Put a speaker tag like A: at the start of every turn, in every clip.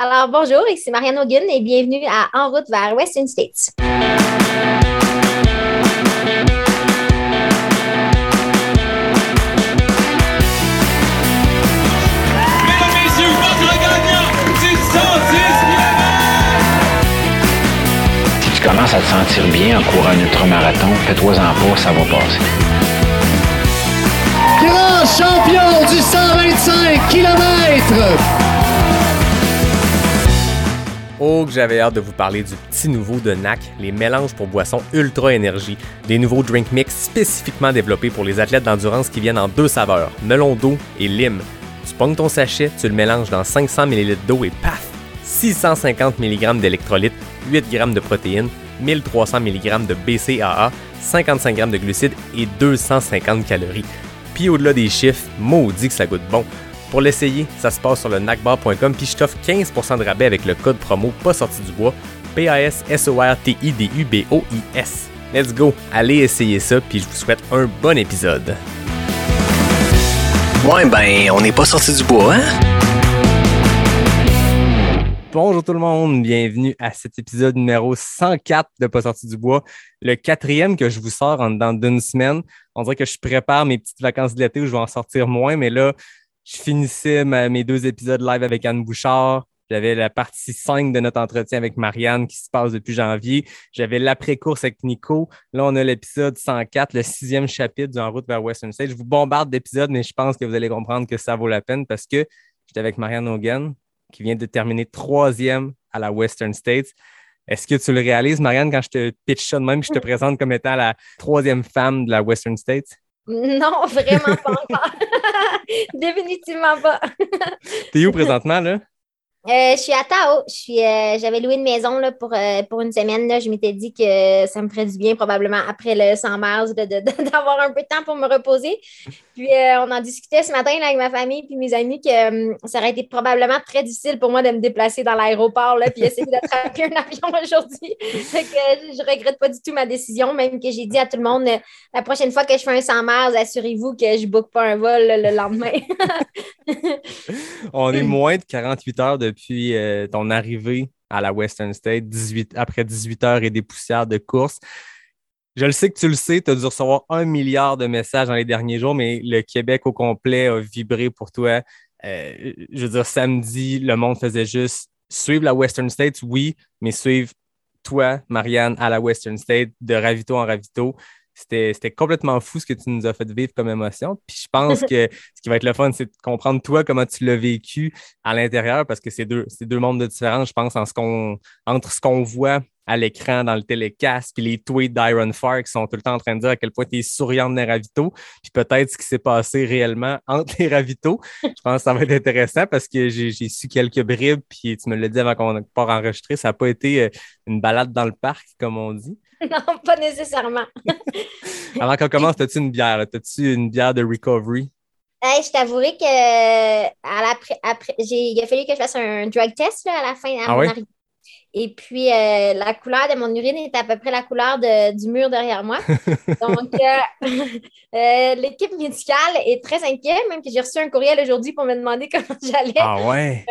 A: Alors, bonjour, ici Marianne Hogan et bienvenue à En route vers Western States.
B: Mesdames, messieurs, votre gagnant du 110
C: Si tu commences à te sentir bien en courant un ultramarathon, fais-toi-en pas, ça va passer.
D: grand champion du 125 km.
E: Oh, que j'avais hâte de vous parler du petit nouveau de NAC, les mélanges pour boissons Ultra Énergie, des nouveaux drink mix spécifiquement développés pour les athlètes d'endurance qui viennent en deux saveurs, melon d'eau et lime. Tu pognes ton sachet, tu le mélanges dans 500 ml d'eau et paf! 650 mg d'électrolytes, 8 g de protéines, 1300 mg de BCAA, 55 g de glucides et 250 calories. Puis au-delà des chiffres, maudit que ça goûte bon. Pour l'essayer, ça se passe sur le nacbar.com puis je t'offre 15% de rabais avec le code promo pas sorti du bois P-A-S-S-O-R-T-I-D-U-B-O-I-S. Let's go, allez essayer ça puis je vous souhaite un bon épisode.
C: Ouais, ben, on n'est pas sorti du bois, hein?
E: Bonjour tout le monde, bienvenue à cet épisode numéro 104 de Pas sorti du bois, le quatrième que je vous sors en dedans d'une semaine. On dirait que je prépare mes petites vacances de l'été où je vais en sortir moins, mais là, je finissais mes deux épisodes live avec Anne Bouchard. J'avais la partie 5 de notre entretien avec Marianne qui se passe depuis janvier. J'avais l'après-course avec Nico. Là, on a l'épisode 104, le sixième chapitre du En route vers Western State. Je vous bombarde d'épisodes, mais je pense que vous allez comprendre que ça vaut la peine parce que j'étais avec Marianne Hogan qui vient de terminer troisième à la Western States. Est-ce que tu le réalises, Marianne, quand je te pitch ça de même, je te présente comme étant la troisième femme de la Western States?
A: Non, vraiment pas encore. Définitivement pas.
E: T'es où présentement, là?
A: Euh, je suis à Tao. Euh, j'avais loué une maison là, pour, euh, pour une semaine. Là. Je m'étais dit que ça me ferait du bien probablement après le 100 mars de- de- de- d'avoir un peu de temps pour me reposer. Puis on en discutait ce matin là, avec ma famille puis mes amis que ça aurait été probablement très difficile pour moi de me déplacer dans l'aéroport puis essayer d'attraper un avion aujourd'hui. Je regrette pas du tout ma décision, même que j'ai dit à tout le monde la prochaine fois que je fais un 100 mars, assurez-vous que je ne book pas un vol le lendemain.
E: On est moins de 48 heures depuis euh, ton arrivée à la Western State, 18, après 18 heures et des poussières de course. Je le sais que tu le sais, tu as dû recevoir un milliard de messages dans les derniers jours, mais le Québec au complet a vibré pour toi. Euh, je veux dire, samedi, le monde faisait juste suivre la Western States, oui, mais suivre toi, Marianne, à la Western State, de ravito en ravito. C'était complètement fou ce que tu nous as fait vivre comme émotion. Puis je pense que ce qui va être le fun, c'est de comprendre toi comment tu l'as vécu à l'intérieur parce que c'est deux, c'est deux mondes de différence, je pense, en ce qu'on, entre ce qu'on voit à l'écran dans le télécast puis les tweets d'Iron Fire qui sont tout le temps en train de dire à quel point tu es souriante des ravitaux puis peut-être ce qui s'est passé réellement entre les ravitaux. Je pense que ça va être intéressant parce que j'ai, su quelques bribes puis tu me l'as dit avant qu'on part enregistrer. Ça n'a pas été euh, une balade dans le parc, comme on dit.
A: non, pas nécessairement.
E: Avant qu'on commence, as-tu une bière? As-tu une bière de recovery?
A: Hey, je t'avouerai que à la, après, il a fallu que je fasse un drug test là, à la fin à
E: Ah
A: mon
E: oui?
A: arrivée. Et puis, euh, la couleur de mon urine est à peu près la couleur de- du mur derrière moi. Donc, euh, euh, l'équipe médicale est très inquiète, même que j'ai reçu un courriel aujourd'hui pour me demander comment j'allais.
E: Ah ouais?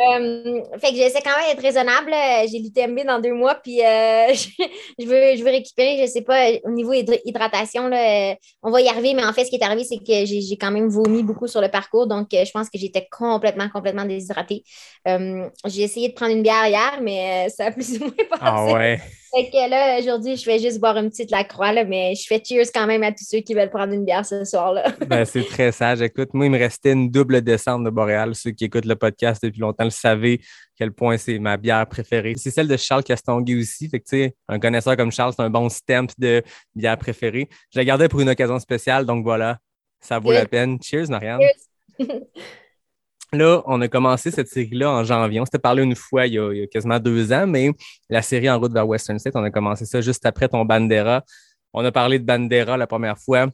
A: Fait que j'essaie quand même d'être raisonnable. J'ai l'UTMB dans deux mois, puis je, je veux, je veux récupérer, je sais pas, au niveau hydr- hydratation, là, on va y arriver, mais en fait, ce qui est arrivé, c'est que j'ai quand même vomi beaucoup sur le parcours, donc je pense que j'étais complètement, complètement déshydratée. J'ai essayé de prendre une bière hier, mais ça a plus ou moins passé.
E: Ah ouais?
A: Fait que là, aujourd'hui, je vais juste boire une petite Lacroix, là, mais je fais cheers quand même à tous ceux qui veulent prendre une bière ce soir-là.
E: Ben, c'est très sage. Écoute, moi, il me restait une double descente de Boréal. Ceux qui écoutent le podcast depuis longtemps le savaient quel point c'est ma bière préférée. C'est celle de Charles Castonguay aussi. Fait que, tu sais, un connaisseur comme Charles, c'est un bon stamp de bière préférée. Je la gardais pour une occasion spéciale, donc voilà, ça vaut
A: Good.
E: la peine. Cheers, Marianne.
A: Cheers.
E: Là, on a commencé cette série-là en janvier. On s'était parlé une fois il y, a, quasiment deux ans, mais la série En route vers Western State, on a commencé ça juste après ton Bandera. On a parlé de Bandera la première fois,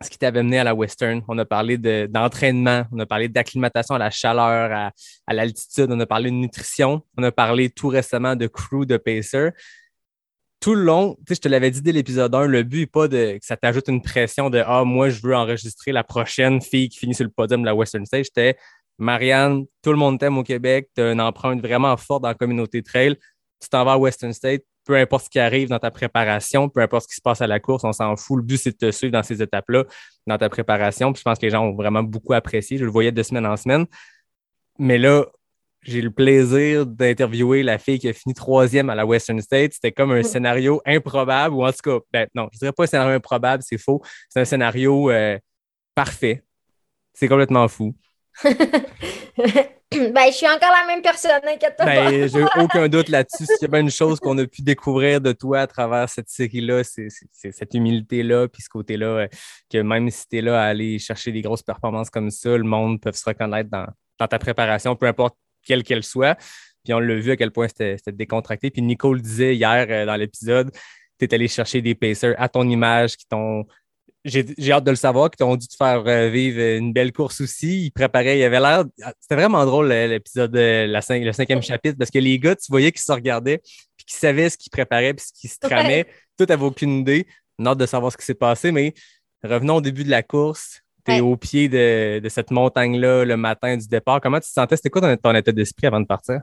E: ce qui t'avait mené à la Western. On a parlé de- d'entraînement, on a parlé d'acclimatation à la chaleur, à, l'altitude, on a parlé de nutrition, on a parlé tout récemment de crew, de pacer. Tout le long, tu sais, je te l'avais dit dès l'épisode 1, le but n'est pas de, que ça t'ajoute une pression de Ah, moi, je veux enregistrer la prochaine fille qui finit sur le podium de la Western Stage. C'était Marianne, tout le monde t'aime au Québec, tu as une empreinte vraiment forte dans la communauté trail. Tu t'en vas à Western State, peu importe ce qui arrive dans ta préparation, peu importe ce qui se passe à la course, on s'en fout. Le but, c'est de te suivre dans ces étapes-là, dans ta préparation. Puis je pense que les gens ont vraiment beaucoup apprécié. Je le voyais de semaine en semaine. Mais là, j'ai le plaisir d'interviewer la fille qui a fini troisième à la Western State. C'était comme un scénario improbable, ou en tout cas, ben, non, je dirais pas un scénario improbable, c'est faux. C'est un scénario euh, parfait. C'est complètement fou.
A: ben, je suis encore la même personne, inquiète
E: ben, J'ai aucun doute là-dessus. S'il y a bien une chose qu'on a pu découvrir de toi à travers cette série-là, c'est cette humilité-là, puis ce côté-là, euh, que même si tu es là à aller chercher des grosses performances comme ça, le monde peut se reconnaître dans, dans ta préparation, peu importe quelle qu'elle soit. Puis on l'a vu à quel point c'était décontracté. Puis Nicole disait hier euh, dans l'épisode, tu es allé chercher des pacers à ton image qui t'ont j'ai hâte de le savoir, qui t'ont dû te faire euh, vivre une belle course aussi. Ils préparaient, il avait l'air. C'était vraiment drôle l'épisode, euh, le cinquième chapitre, parce que les gars, tu voyais qu'ils se regardaient, puis qu'ils savaient ce qu'ils préparaient, puis ce qu'ils se tramaient. Tout avait aucune idée. On hâte de savoir ce qui s'est passé, mais revenons au début de la course. Tu es au pied de, cette montagne-là le matin du départ. Comment tu te sentais? C'était quoi ton, ton état d'esprit avant de partir?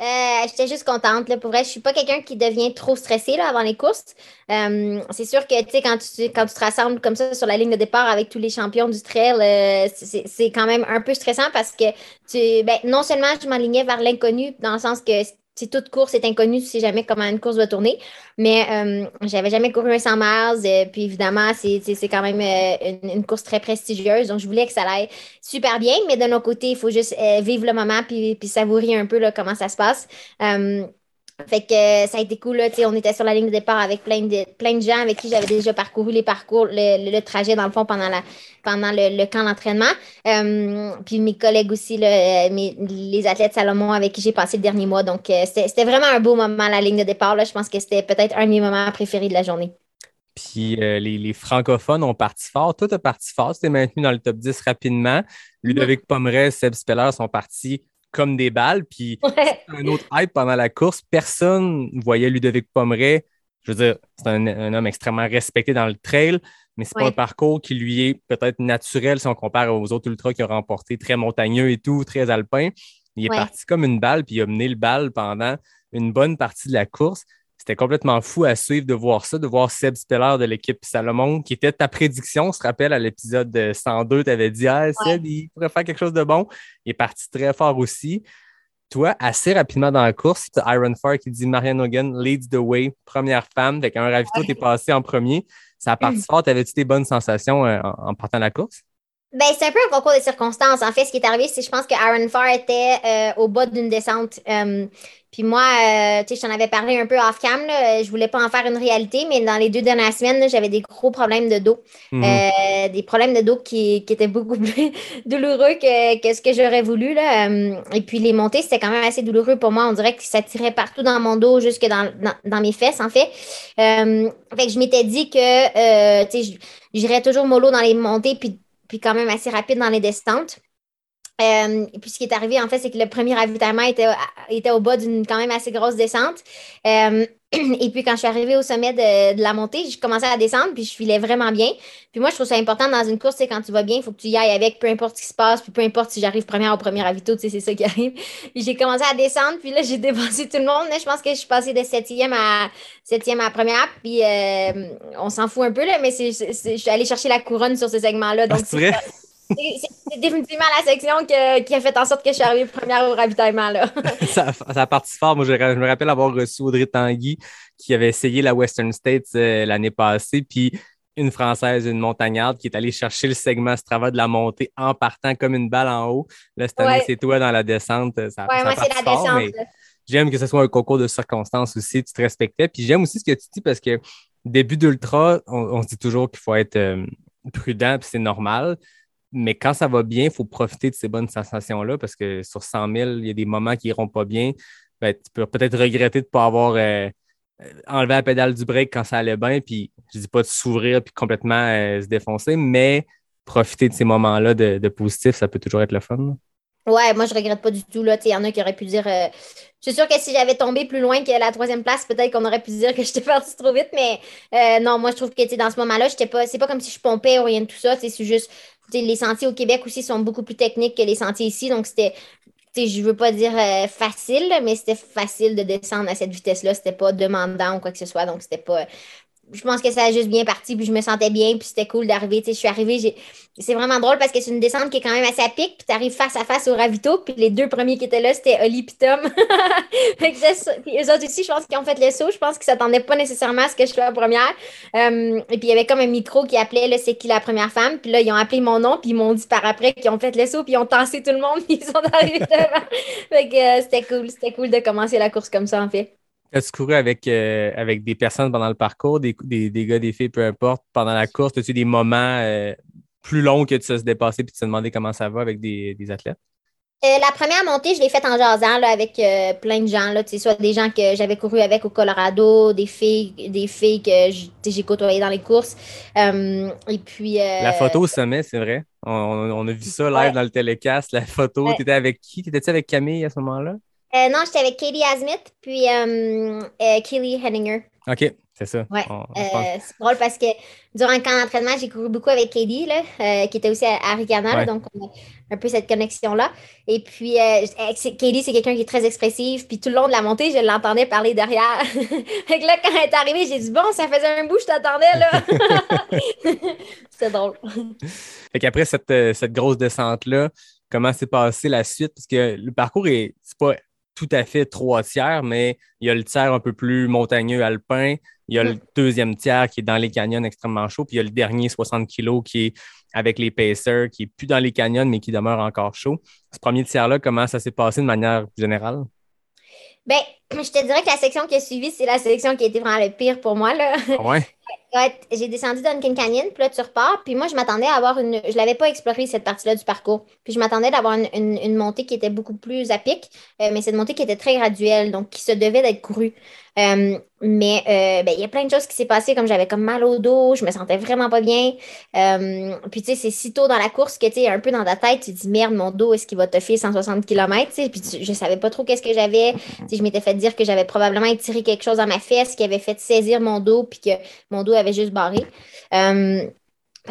A: Euh, j'étais juste contente. Là. Pour vrai, je suis pas quelqu'un qui devient trop stressé là, avant les courses. Euh, c'est sûr que quand tu, quand tu te rassembles comme ça sur la ligne de départ avec tous les champions du trail, euh, c'est quand même un peu stressant parce que tu, ben, non seulement je m'alignais vers l'inconnu, dans le sens que toute course est inconnue, tu sais jamais comment une course va tourner. Mais euh, j'avais jamais couru un 100 miles. Euh, puis évidemment, c'est quand même euh, une, course très prestigieuse. Donc, je voulais que ça aille super bien. Mais de notre côté, il faut juste vivre le moment puis, puis savourer un peu là, comment ça se passe. Fait que euh, ça a été cool, là, on était sur la ligne de départ avec plein de, plein de gens avec qui j'avais déjà parcouru les parcours, le, trajet dans le fond pendant, la, pendant le, camp d'entraînement. Euh, puis mes collègues aussi, euh, mes, les athlètes Salomon avec qui j'ai passé le dernier mois. Donc c'était vraiment un beau moment, la ligne de départ. Je pense que c'était peut-être un de mes moments préférés de la journée.
E: Puis les, francophones ont parti fort. Tout a parti fort. C'était maintenu dans le top 10 rapidement. Ludovic Pomeray, Seb Speller sont partis comme des balles. Puis un autre hype pendant la course. Personne ne voyait Ludovic Pomeray. Je veux dire, c'est un, homme extrêmement respecté dans le trail, mais c'est pas un parcours qui lui est peut-être naturel si on compare aux autres ultras qui ont remporté, très montagneux et tout, très alpin. Il est parti comme une balle, puis il a mené le balle pendant une bonne partie de la course c'était complètement fou à suivre de voir ça, de voir Seb Speller de l'équipe Salomon, qui était ta prédiction. On se rappelle à l'épisode 102, tu avais dit Ah, Seb, il pourrait faire quelque chose de bon. Il est parti très fort aussi. Toi, assez rapidement dans la course, Iron Fire qui dit Marianne Hogan leads the way, première femme. Avec un ravito, tu es passé en premier. Ça a parti mm. fort. Avais-tu des bonnes sensations euh, en, partant de la course?
A: Ben, c'est un peu un concours de circonstances. En fait, ce qui est arrivé, c'est que je pense que Aaron Farr était euh, au bas d'une descente. Euh, puis moi, euh, tu sais, je t'en avais parlé un peu off-cam. Je voulais pas en faire une réalité, mais dans les deux dernières semaines, j'avais des gros problèmes de dos. Mhm. des problèmes de dos qui, qui étaient beaucoup plus douloureux que, que, ce que j'aurais voulu. Là. et puis les montées, c'était quand même assez douloureux pour moi. On dirait que ça tirait partout dans mon dos, jusque dans, dans, dans mes fesses, en fait. fait que je m'étais dit que, tu sais, j'irais toujours mollo dans les montées, puis puis quand même assez rapide dans les descentes. Euh, et puis ce qui est arrivé, en fait, c'est que le premier ravitaillement était, était au bas d'une quand même assez grosse descente. Euh, et puis quand je suis arrivée au sommet de, la montée, j'ai commencé à descendre, puis je filais vraiment bien. Puis moi, je trouve ça important dans une course, c'est quand tu vas bien, il faut que tu y ailles avec, peu importe ce qui se passe, puis peu importe si j'arrive première au premier ravito, tu sais, c'est ça qui arrive. Puis j'ai commencé à descendre, puis là, j'ai dépassé tout le monde. je pense que je suis passée de septième à septième à première, puis euh, on s'en fout un peu, là, mais c'est, je suis allée chercher la couronne sur ce segment-là. Donc,
E: ah,
A: c'est définitivement la section qui a fait en sorte que je suis arrivée première au ravitaillement. Là.
E: ça, ça a parti fort. Moi, je, me rappelle avoir reçu Audrey Tanguy qui avait essayé la Western States euh, l'année passée. Puis une Française, une montagnarde qui est allée chercher le segment Strava de la montée en partant comme une balle en haut. Là, cette année, c'est toi dans la descente. Ça,
A: ouais, moi, c'est la descente.
E: J'aime que ce soit un concours de circonstances aussi. Tu te respectais. Puis j'aime aussi ce que tu dis parce que début d'ultra, on, se dit toujours qu'il faut être euh, prudent, puis c'est normal. Mais quand ça va bien, il faut profiter de ces bonnes sensations-là parce que sur 100 000, il y a des moments qui n'iront pas bien. Ben, tu peux peut-être regretter de ne pas avoir euh, euh, enlevé la pédale du break quand ça allait bien. Puis je ne dis pas de s'ouvrir puis complètement euh, se défoncer, mais profiter de ces moments-là de, positif, ça peut toujours être le fun.
A: Ouais, moi je regrette pas du tout. Il y en a qui auraient pu dire. Je suis que si j'avais tombé plus loin que la troisième place, peut-être qu'on aurait pu dire que j'étais partie trop vite. Mais non, moi je trouve que dans ce moment-là, j'étais pas. C'est pas comme si je pompais ou rien de tout ça. C'est juste les sentiers au Québec aussi sont beaucoup plus techniques que les sentiers ici. Donc, c'était, je veux pas dire euh, facile, mais c'était facile de descendre à cette vitesse-là. C'était pas demandant ou quoi que ce soit. Donc, c'était pas je pense que ça a juste bien parti, puis je me sentais bien, puis c'était cool d'arriver. Je suis arrivée, c'est vraiment drôle parce que c'est une descente qui est quand même assez à pic, puis tu arrives face à face au ravito, puis les deux premiers qui étaient là, c'était Oli et Tom. puis eux autres aussi, je pense qu'ils ont fait le saut. Je pense qu'ils s'attendaient pas nécessairement à ce que je sois la première. Euh, et puis il y avait comme un micro qui appelait c'est qui la première femme. Puis là, ils ont appelé mon nom, puis ils m'ont dit par après qu'ils ont fait le saut, puis ils ont tassé tout le monde, puis ils sont arrivés devant. fait que euh, c'était cool. C'était cool de commencer la course comme ça, en fait.
E: As-tu couru avec, euh, avec des personnes pendant le parcours, des, des, des, gars, des filles, peu importe, pendant la course? As-tu des moments euh, plus longs que tu se dépasser puis tu te demandais comment ça va avec des, des athlètes?
A: Euh, la première montée, je l'ai faite en jasant là, avec plein de gens. Là, soit des gens que j'avais couru avec au Colorado, des filles, des filles que j'ai côtoyées dans les courses. et puis,
E: La photo au sommet, c'est vrai. On, on, a vu ça live dans le télécast. La photo, tu étais avec qui? Étais-tu avec Camille à ce moment-là?
A: Euh, non, j'étais avec Katie Asmith puis euh, euh Kelly Henninger.
E: OK, c'est ça.
A: Ouais. Euh, c'est drôle parce que durant le camp d'entraînement, j'ai couru beaucoup avec Katie, là, qui était aussi à Arigana, donc on a un peu cette connexion-là. Et puis, Katie, c'est quelqu'un qui est très expressif, puis tout le long de la montée, je l'entendais parler derrière. fait que là, quand elle est arrivée, j'ai dit Bon, ça faisait un bout, je t'attendais, là. c'est drôle.
E: Fait qu'après cette, cette grosse descente-là, comment s'est passé la suite? Parce que le parcours est, c'est pas tout à fait trois tiers, mais il y a le tiers un peu plus montagneux alpin, il y a le deuxième tiers qui est dans les canyons extrêmement chauds, puis il y a le dernier 60 kilos qui est avec les pacers, qui est plus dans les canyons, mais qui demeure encore chaud. Ce premier tiers-là, comment ça s'est passé de manière générale?
A: Ben, je te dirais que la section qui a suivi, c'est la section qui a été vraiment le pire pour moi. Là.
E: Ah ouais?
A: j'ai descendu Duncan Canyon, puis là, tu repars. Puis moi, je m'attendais à avoir une. Je l'avais pas exploré, cette partie-là du parcours. Puis je m'attendais d'avoir une, montée qui était beaucoup plus à pic, euh, mais cette montée qui était très graduelle, donc qui se devait d'être courue. Euh, mais euh, ben, il y a plein de choses qui s'est passé, comme j'avais comme mal au dos, je me sentais vraiment pas bien. puis tu sais, c'est si tôt dans la course que tu es un peu dans ta tête, tu te dis merde, mon dos, est-ce qu'il va te faire 160 km? Puis je savais pas trop qu'est-ce que j'avais. Je m'étais fait dire que j'avais probablement étiré quelque chose dans ma fesse qui avait fait saisir mon dos, puis que mon dos avait juste barré. Euh,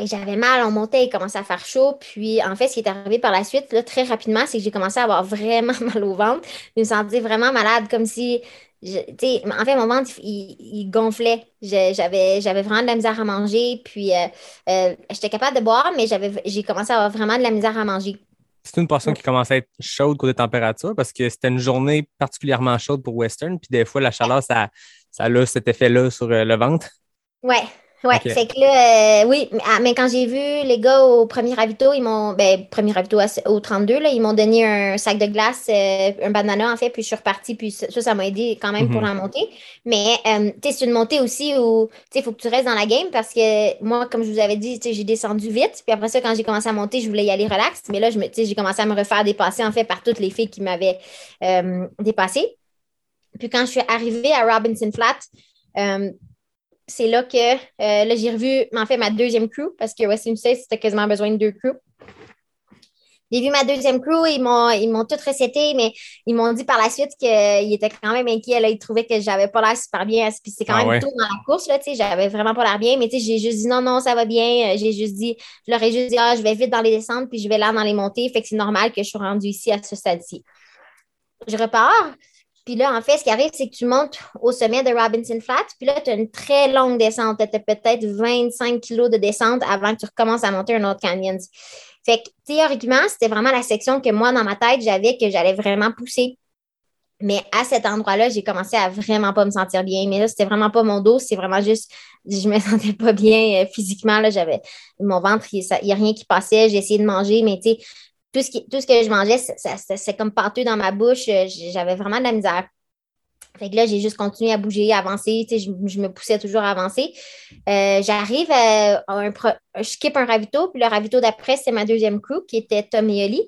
A: j'avais mal, on montait, il commençait à faire chaud. Puis, en fait, ce qui est arrivé par la suite, là, très rapidement, c'est que j'ai commencé à avoir vraiment mal au ventre. Je me sentais vraiment malade, comme si, en fait, mon ventre, il, gonflait. J'avais, vraiment de la misère à manger. Puis, euh, euh, j'étais capable de boire, mais j'ai commencé à avoir vraiment de la misère à manger.
E: C'est une portion qui commençait à être chaude côté température parce que c'était une journée particulièrement chaude pour Western. Puis, des fois, la chaleur, ça, ça a cet effet-là sur le ventre.
A: Ouais, ouais. Fait que là, euh, oui, ah, mais, quand j'ai vu les gars au premier ravito, ils m'ont, ben, premier ravito au 32, là, ils m'ont donné un sac de glace, euh, un banana en fait, puis je suis repartie, puis ça, ça m'a aidé quand même pour mhm. la montée. Mais, euh, tu sais, c'est une montée aussi où, tu sais, il faut que tu restes dans la game parce que moi, comme je vous avais dit, tu sais, j'ai descendu vite, puis après ça, quand j'ai commencé à monter, je voulais y aller relax, mais là, je me, tu sais, j'ai commencé à me refaire dépasser en fait par toutes les filles qui m'avaient dépassé. Puis quand je suis arrivée à Robinson Flat, c'est là que euh, là, j'ai revu, en fait, ma deuxième crew, parce que States, c'était quasiment besoin de deux crews. J'ai vu ma deuxième crew, ils m'ont, ils m'ont tout reseté, mais ils m'ont dit par la suite qu'ils étaient quand même inquiets. Là, ils trouvaient que j'avais pas l'air super bien. Puis c'est quand ah même tôt dans la course, là, tu sais, j'avais vraiment pas l'air bien. Mais tu sais, j'ai juste dit non, non, ça va bien. J'ai juste dit, je leur ai juste dit, ah, je vais vite dans les descentes, puis je vais là dans les montées. Fait que c'est normal que je suis rendue ici à ce stade-ci. Je repars. Puis là, en fait, ce qui arrive, c'est que tu montes au sommet de Robinson Flat, puis là, tu as une très longue descente. Tu as peut-être 25 kilos de descente avant que tu recommences à monter un autre canyon. Fait que théoriquement, c'était vraiment la section que moi, dans ma tête, j'avais que j'allais vraiment pousser. Mais à cet endroit-là, j'ai commencé à vraiment pas me sentir bien. Mais là, c'était vraiment pas mon dos, c'est vraiment juste, je me sentais pas bien euh, physiquement. Là, j'avais mon ventre, il n'y a rien qui passait. J'ai essayé de manger, mais tu sais, tout ce, tout ce que je mangeais, c'est comme pâteux dans ma bouche. Euh, j'avais vraiment de la misère. Fait que là, j'ai juste continué à bouger, à avancer. Je, je, me poussais toujours à avancer. Euh, j'arrive à un, je skip un ravito, puis le ravito d'après, c'est ma deuxième crew qui était Tom et Oli.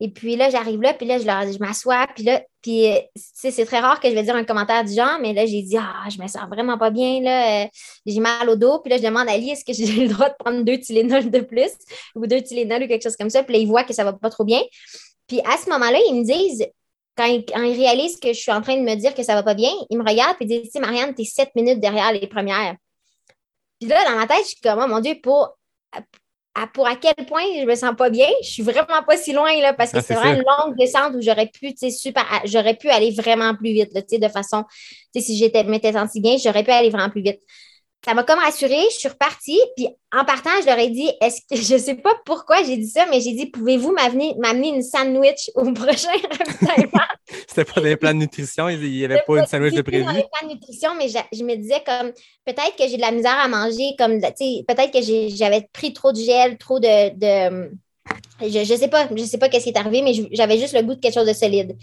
A: Et puis là, j'arrive là, puis là, je, je m'assois, puis là, puis euh, c'est très rare que je vais dire un commentaire du genre, mais là, j'ai dit, ah, je me sens vraiment pas bien, là, euh, j'ai mal au dos, puis là, je demande à Ali, est-ce que j'ai le droit de prendre deux Tylenol de plus, ou deux Tylenol ou quelque chose comme ça, puis là, ils voient que ça va pas trop bien. Puis à ce moment-là, ils me disent, quand ils, réalisent que je suis en train de me dire que ça va pas bien, ils me regardent, ils disent, tu Marianne, t'es sept minutes derrière les premières. Puis là, dans ma tête, je suis comme, oh mon Dieu, pour à pour à quel point je me sens pas bien. Je suis vraiment pas si loin là, parce que
E: Ah,
A: c'est vraiment
E: ça.
A: une longue descente où j'aurais pu, tu sais, super, j'aurais pu aller vraiment plus vite, là, tu de façon, tu si j'étais m'étais sentie bien, j'aurais pu aller vraiment plus vite. Ça m'a comme rassurée, je suis repartie, puis en partant, je leur ai dit, est-ce que je sais pas pourquoi j'ai dit ça, mais j'ai dit, pouvez-vous m'amener m'amener une sandwich au prochain ravitaillement?
E: C'était pas des plans de nutrition, il n'y avait pas une sandwich de prévu.
A: les plans de nutrition, mais je, je me disais comme peut-être que j'ai de la misère à manger, comme peut-être que j'avais pris trop de gel, trop de. de- je, je sais pas, je sais pas qu'est-ce qui est arrivé, mais j'avais juste le goût de quelque chose de solide.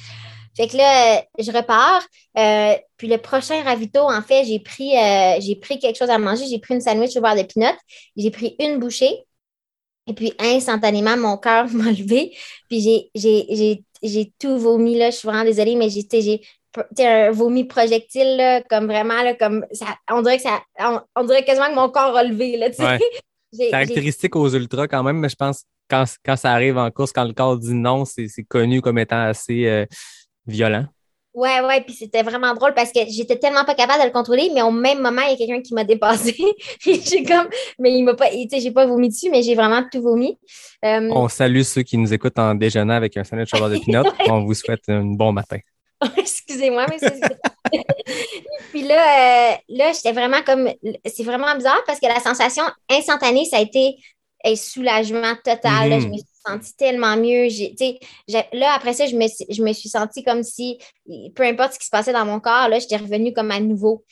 A: Fait que là, je repars. euh, puis le prochain ravito, en fait, j'ai pris, euh, j'ai pris quelque chose à manger. J'ai pris une sandwich au beurre de pinot. J'ai pris une bouchée. Et puis, instantanément, mon cœur m'a levé. Puis, j'ai- j'ai- j'ai j'ai tout vomi, là. Je suis vraiment désolée, mais j'ai un vomi projectile, là, comme vraiment, là, comme ça, on dirait que ça, on, on dirait quasiment que mon corps a levé, là.
E: Ouais. Caractéristique aux ultras quand même, mais je pense que quand, quand ça arrive en course, quand le corps dit non, c'est c'est connu comme étant assez euh, violent.
A: Ouais, ouais, puis c'était vraiment drôle parce que j'étais tellement pas capable de le contrôler, mais au même moment, il y a quelqu'un qui m'a dépassé. J'ai comme, mais il m'a pas, tu sais, j'ai pas vomi dessus, mais j'ai vraiment tout vomi. Euh,
E: On salue ceux qui nous écoutent en déjeunant avec un sandwich au beurre de pinot. On vous souhaite un bon matin.
A: Excusez-moi, mais c'est. Puis là, euh, là j'étais vraiment comme. C'est vraiment bizarre parce que la sensation instantanée, ça a été un soulagement total. là. Je me suis sentie tellement mieux. Là, après ça, je me, je me suis sentie comme si, peu importe ce qui se passait dans mon corps, là, j'étais revenue comme à nouveau.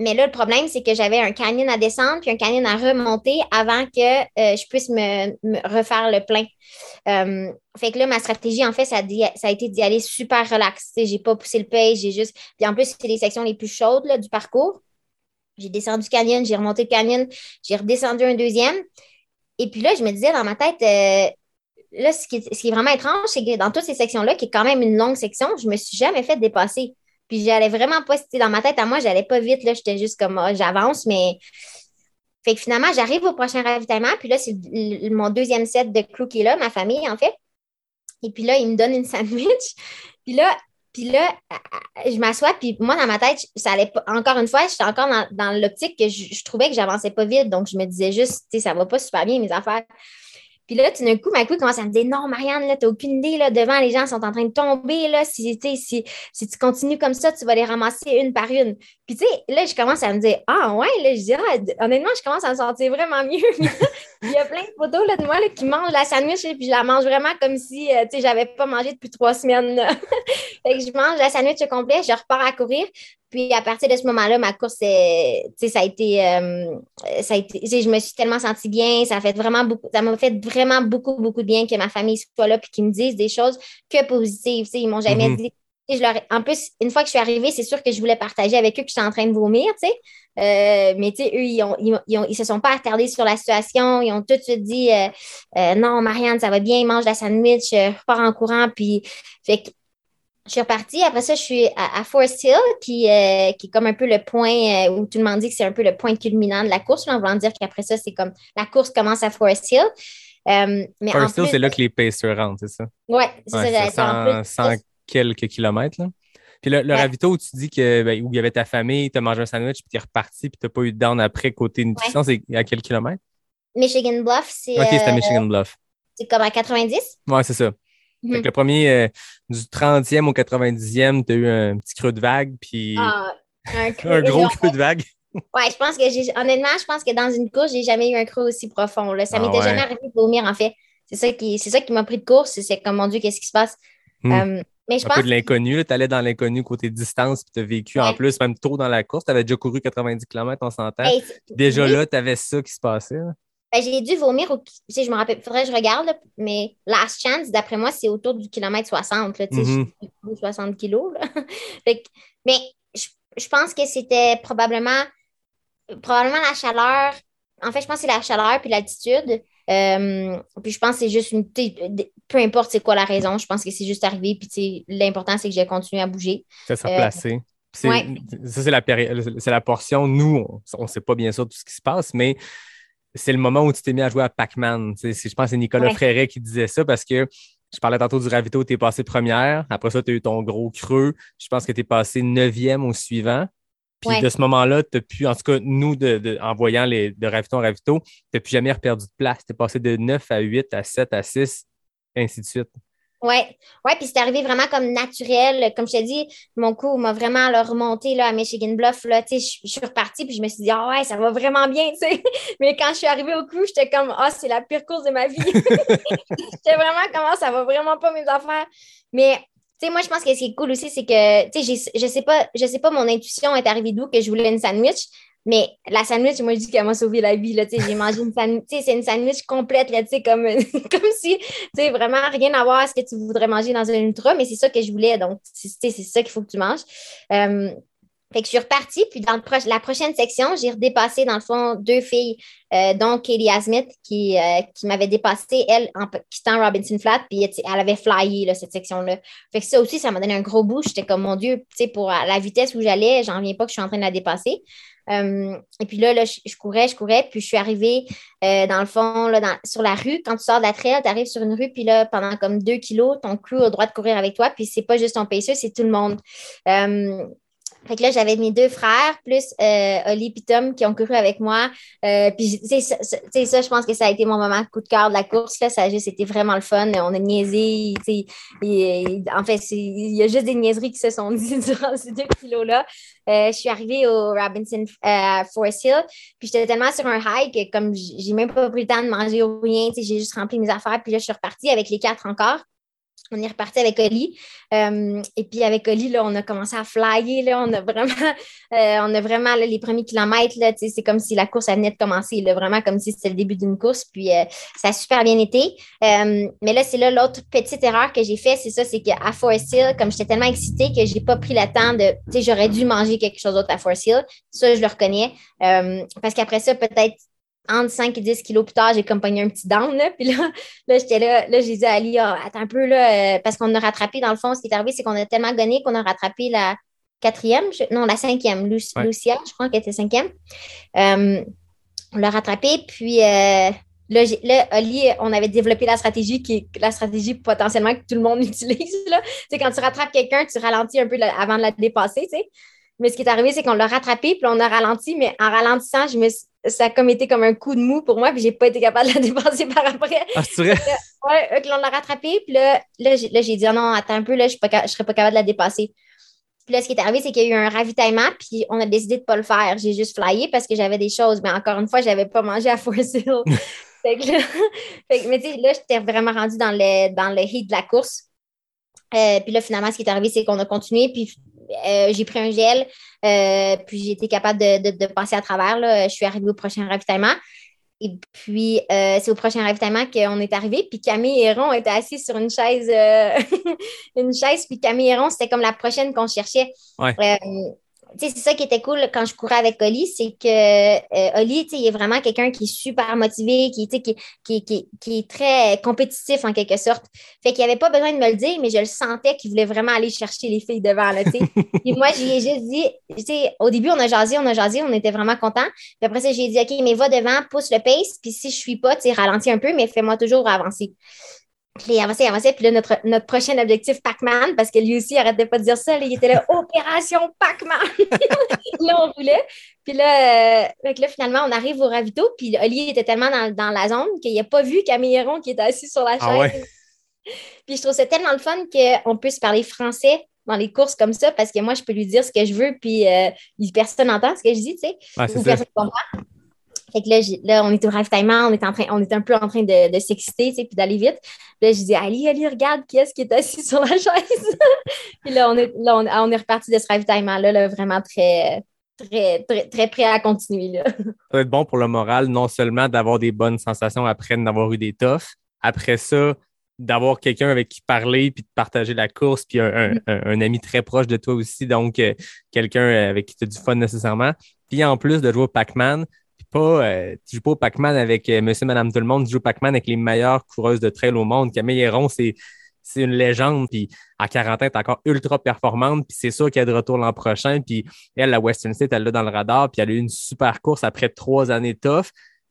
A: Mais là, le problème, c'est que j'avais un canyon à descendre puis un canyon à remonter avant que euh, je puisse me, refaire le plein. Euh, fait que là, ma stratégie, en fait, ça a, été d'y aller super relax. J'ai pas poussé le pace, j'ai juste. Puis en plus, c'est les sections les plus chaudes là, du parcours. J'ai descendu le canyon, j'ai remonté le canyon, j'ai redescendu un deuxième. Et puis là, je me disais dans ma tête, euh, là, ce qui, est, ce qui est vraiment étrange, c'est que dans toutes ces sections-là, qui est quand même une longue section, je me suis jamais fait dépasser. Puis j'allais vraiment pas, sais, dans ma tête à moi, j'allais pas vite, là, j'étais juste comme, ah, j'avance, mais. Fait que finalement, j'arrive au prochain ravitaillement, puis là, c'est mon deuxième set de crew qui est là, ma famille, en fait. Et puis là, il me donne une sandwich. Puis là, puis là, je m'assois, puis moi, dans ma tête, ça allait pas. Encore une fois, j'étais encore dans, dans l'optique que je, je trouvais que j'avançais pas vite. Donc, je me disais juste, tu sais, ça va pas super bien, mes affaires. Puis là, tout d'un coup, ma couille commence à me dire Non, Marianne, là, t'as aucune idée, là, devant, les gens sont en train de tomber, là. Si, tu continues comme ça, tu vas les ramasser une par une. Puis, tu sais, là, je commence à me dire Ah, ouais, là, je dis Ah, honnêtement, je commence à me sentir vraiment mieux. Il y a plein de photos là, de moi là, qui mangent la sandwich, et puis je la mange vraiment comme si, euh, tu sais, j'avais pas mangé depuis trois semaines. fait que je mange la sandwich au complet, je repars à courir. Puis à partir de ce moment-là, ma course, euh, tu sais, ça a été, euh, ça a été, je me suis tellement sentie bien, ça a fait vraiment beaucoup, ça m'a fait vraiment beaucoup, beaucoup de bien que ma famille soit là puis qu'ils me disent des choses que positives, tu sais, ils m'ont jamais
E: Mhm.
A: dit. Je leur en plus, une fois que je suis arrivée, c'est sûr que je voulais partager avec eux que j'étais en train de vomir, tu sais. Euh, mais tu sais, eux, ils, ont, ils, ont- ils, ont- ils se sont pas attardés sur la situation. Ils ont tout de suite dit euh, euh, Non, Marianne, ça va bien, mange la sandwich, euh, repars en courant. Puis, fait que je suis repartie. Après ça, je suis à, à Forest Hill, qui, euh, qui est comme un peu le point euh, où tout le monde dit que c'est un peu le point culminant de la course. Là, en voulant dire qu'après ça, c'est comme la course commence à Forest Hill. Euh, mais
E: First Hill,
A: plus-
E: c'est là que les pacers rentrent, c'est ça?
A: Ouais, c'est
E: Ouais,
A: ça, j'allais
E: c'est
A: dire. En
E: 100,
A: plus,
E: 100 quelques kilomètres. Là. Puis le, le
A: Ouais.
E: ravito où tu dis que, ben, où il y avait ta famille, tu as mangé un sandwich, puis tu es reparti, puis tu n'as pas eu de down après côté nutrition, c'est à quel kilomètre?
A: Michigan Bluff, c'est
E: Ok, c'était à Michigan Bluff.
A: c'est comme à 90.
E: Ouais, c'est ça.
A: Mhm.
E: Fait que le premier, euh, du 30e au 90e, tu as eu un petit creux de vague, puis
A: Ah, un, creux
E: un gros creux de vague.
A: Ouais, je pense que j'ai honnêtement, je pense que dans une course, j'ai jamais eu un creux aussi profond. Là. Ça
E: Ah
A: m'était
E: ouais.
A: jamais arrivé de vomir, en fait. C'est ça qui, c'est ça qui m'a pris de course. C'est- comme mon Dieu, qu'est-ce qui se passe?
E: Hmm.
A: Euh, mais je
E: Un
A: pense
E: peu de l'inconnu. Tu allais dans l'inconnu côté distance, puis tu as vécu en plus, même tôt dans la course. Tu avais déjà couru 90 km, on s'entend.
A: Hey,
E: Déjà
A: oui,
E: là, tu avais ça qui se passait. là.
A: Ben, j'ai dû vomir au. Tu sais, je me rappelle, faudrait que je regarde, là, mais last chance, d'après moi, c'est autour du kilomètre 60. Là, je suis 60 kilos. Là. Fait que- mais je, je pense que c'était probablement, probablement la chaleur. En fait, je pense que c'est la chaleur puis l'altitude. Euh, puis je pense que c'est juste une. Peu importe c'est quoi la raison, je pense que c'est juste arrivé. Puis l'important, c'est que j'ai continué à bouger.
E: Ça s'est
A: Euh,
E: replacé. C'est-
A: ouais.
E: Ça, c'est la, la portion. Nous, on ne sait pas bien sûr tout ce qui se passe, mais c'est le moment où tu t'es mis à jouer à Pac-Man. Je pense que c'est Nicolas
A: Ouais.
E: Fréret qui disait ça parce que je parlais tantôt du ravito, tu es passé première. Après ça, tu as eu ton gros creux. Je pense que tu es passé neuvième au suivant. Puis
A: Ouais.
E: de ce moment-là, tu pu, en tout cas, nous, de, de- en voyant les, de ravito en ravito, tu n'as plus jamais reperdu de place. Tu es passé de 9 à 8 à 7 à 6, ainsi de suite.
A: Ouais, ouais, puis c'est arrivé vraiment comme naturel. Comme je t'ai dit, mon coup m'a vraiment là, remonté là, à Michigan Bluff. Là, tu sais, je, je suis repartie, puis je me suis dit, ah ouais, ça va vraiment bien, tu sais. Mais quand je suis arrivée au coup, j'étais comme, ah, c'est la pire course de ma vie. j'étais vraiment comme, ah, ça va vraiment pas mes affaires. Mais, tu sais, moi, je pense que ce qui est cool aussi, c'est que, tu sais, je sais pas, je sais pas, mon intuition est arrivée d'où que je voulais une sandwich. Mais la sandwich, moi, je dis qu'elle m'a sauvé la vie. J'ai mangé une sandwich. C'est une sandwich complète, là, comme, comme si vraiment rien à voir à ce que tu voudrais manger dans un ultra, mais c'est ça que je voulais. Donc, c'est ça qu'il faut que tu manges. Euh, fait que je suis repartie, puis dans le la prochaine section, j'ai redépassé, dans le fond, deux filles, euh, dont Katie Asmith, qui, euh, qui m'avait dépassé, elle, en quittant Robinson Flat, puis elle avait flyé, là, cette section-là. Fait que ça aussi, ça m'a donné un gros boost. J'étais comme, mon Dieu, tu sais, pour la vitesse où j'allais, j'en viens pas que je suis en train de la dépasser. Euh, et puis là, là je, courais, je courais, puis je suis arrivée euh, dans le fond, là, sur la rue. Quand tu sors de la trail, tu arrives sur une rue, puis là, pendant comme deux kilos, ton crew a le droit de courir avec toi, puis c'est pas juste ton pacer, c'est tout le monde. Euh, fait que là, j'avais mes deux frères, plus euh, Oli et Tom qui ont couru avec moi. Euh, puis, sais, ça, je pense que ça a été mon moment coup de cœur de la course. Là. Ça a juste été vraiment le fun. On a niaisé. en fait, c'est- il y a juste des niaiseries qui se sont dites durant ces deux kilos-là. Euh, je suis arrivée au Robinson euh, Forest Hill. Puis, j'étais tellement sur un high que comme j'ai même pas pris le temps de manger ou rien, j'ai juste rempli mes affaires. Puis là, je suis repartie avec les quatre encore. On est reparti avec Oli. Euh, et puis avec Oli, là, on a commencé à flyer. Là, on a vraiment, euh, on a vraiment là, les premiers kilomètres. Là, c'est comme si la course venait de commencer. Là, vraiment comme si c'était le début d'une course. Puis euh, ça a super bien été. Euh, mais là, c'est là l'autre petite erreur que j'ai fait, c'est ça, c'est qu'à Forest Hill, comme j'étais tellement excitée que j'ai pas pris le temps de. Tu sais, j'aurais dû manger quelque chose d'autre à Forest Hill. Ça, je le reconnais. Euh, parce qu'après ça, peut-être entre 5 et 10 kilos plus tard, j'ai comme pogné un petit down. Là, puis là, là j'étais là, là, j'ai dit à Ali, Ah, attends un peu, là, euh, parce qu'on a rattrapé, dans le fond, ce qui est arrivé, c'est qu'on a tellement gonné qu'on a rattrapé la quatrième, je- non, la cinquième, Lu-
E: Ouais.
A: Lucia, je crois qu'elle était cinquième. Euh, on l'a rattrapé, puis euh, là, là, Oli, on avait développé la stratégie qui est la stratégie potentiellement que tout le monde utilise. Là. C'est quand tu rattrapes quelqu'un, tu ralentis un peu là, avant de la dépasser, tu sais. Mais ce qui est arrivé, c'est qu'on l'a rattrapé, puis on a ralenti, mais en ralentissant, je me suis- ça a comme été comme un coup de mou pour moi, puis j'ai pas été capable de la dépasser par après.
E: Ah, c'est vrai?
A: Ouais, que l'on l'a rattrapé, puis là, là, j'ai là, j'ai dit, Ah non, attends un peu, là, je ne serais pas capable de la dépasser. Puis là, ce qui est arrivé, c'est qu'il y a eu un ravitaillement, puis on a décidé de ne pas le faire. J'ai juste flyé parce que j'avais des choses, mais encore une fois, je n'avais pas mangé à fait que là, fait que- mais tu sais, là, j'étais vraiment rendue dans le, dans le heat de la course. Euh, puis là, finalement, ce qui est arrivé, c'est qu'on a continué, puis euh, j'ai pris un gel, euh, puis j'ai été capable de, de- de passer à travers. Là. Je suis arrivée au prochain ravitaillement. Et puis, euh, c'est au prochain ravitaillement qu'on est arrivé. Puis Camille Héron était assis sur une chaise, une chaise. Puis Camille Héron, c'était comme la prochaine qu'on cherchait.
E: Ouais.
A: C'est ça qui était cool quand je courais avec Oli, c'est que euh, Oli, tu sais, il est vraiment quelqu'un qui est super motivé, qui, qui, qui, qui, qui est très compétitif en quelque sorte. Fait qu'il avait pas besoin de me le dire, mais je le sentais qu'il voulait vraiment aller chercher les filles devant, là, tu sais. Puis moi, j'ai juste dit, tu sais, au début, on a jasé, on a jasé, on était vraiment contents. Puis après ça, j'ai dit, OK, mais va devant, pousse le pace, puis si je suis pas, tu ralentis un peu, mais fais-moi toujours avancer. Puis il avançait. Puis là, notre, notre prochain objectif, Pac-Man, parce que lui aussi, il arrêtait pas de dire ça. là, il était là, Opération Pac-Man. là, on voulait. Puis là, euh, fait que là, finalement, on arrive au ravito. Puis Oli était tellement dans, dans la zone qu'il n'a pas vu Camille Héron qui était assis sur la chaise.
E: Ah ouais?
A: Puis je trouve ça tellement le fun qu'on puisse parler français dans les courses comme ça, parce que moi, je peux lui dire ce que je veux, puis euh, personne n'entend ce que je dis, tu sais.
E: Ouais,
A: ou personne comprend. Fait que là, là, on est au ravitaillement, on est, en train, on un peu en train de, de s'exciter, tu sais, puis d'aller vite. Puis là, je dis, Ali, Ali, regarde qui est-ce qui est assis sur la chaise? puis là, on est, là, on, on est reparti de ce ravitaillement-là, là, vraiment très, très, très, très prêt à continuer. Là.
E: Ça va être bon pour le moral, non seulement d'avoir des bonnes sensations après d'avoir eu des toughs, après ça, d'avoir quelqu'un avec qui parler, puis de partager la course, puis un, un- un- un ami très proche de toi aussi, donc euh, quelqu'un euh, avec qui tu as du fun nécessairement. Puis en plus de jouer au Pac-Man, pas, euh, tu joues pas au Pac-Man avec euh, monsieur, madame, tout le monde, tu joues au Pac-Man avec les meilleures coureuses de trail au monde. Camille Héron, c'est c'est une légende, puis à 40 ans, elle est encore ultra performante, puis c'est sûr qu'elle est de retour l'an prochain, puis elle, la Western State, elle l'a dans le radar, puis elle a eu une super course après trois années tough,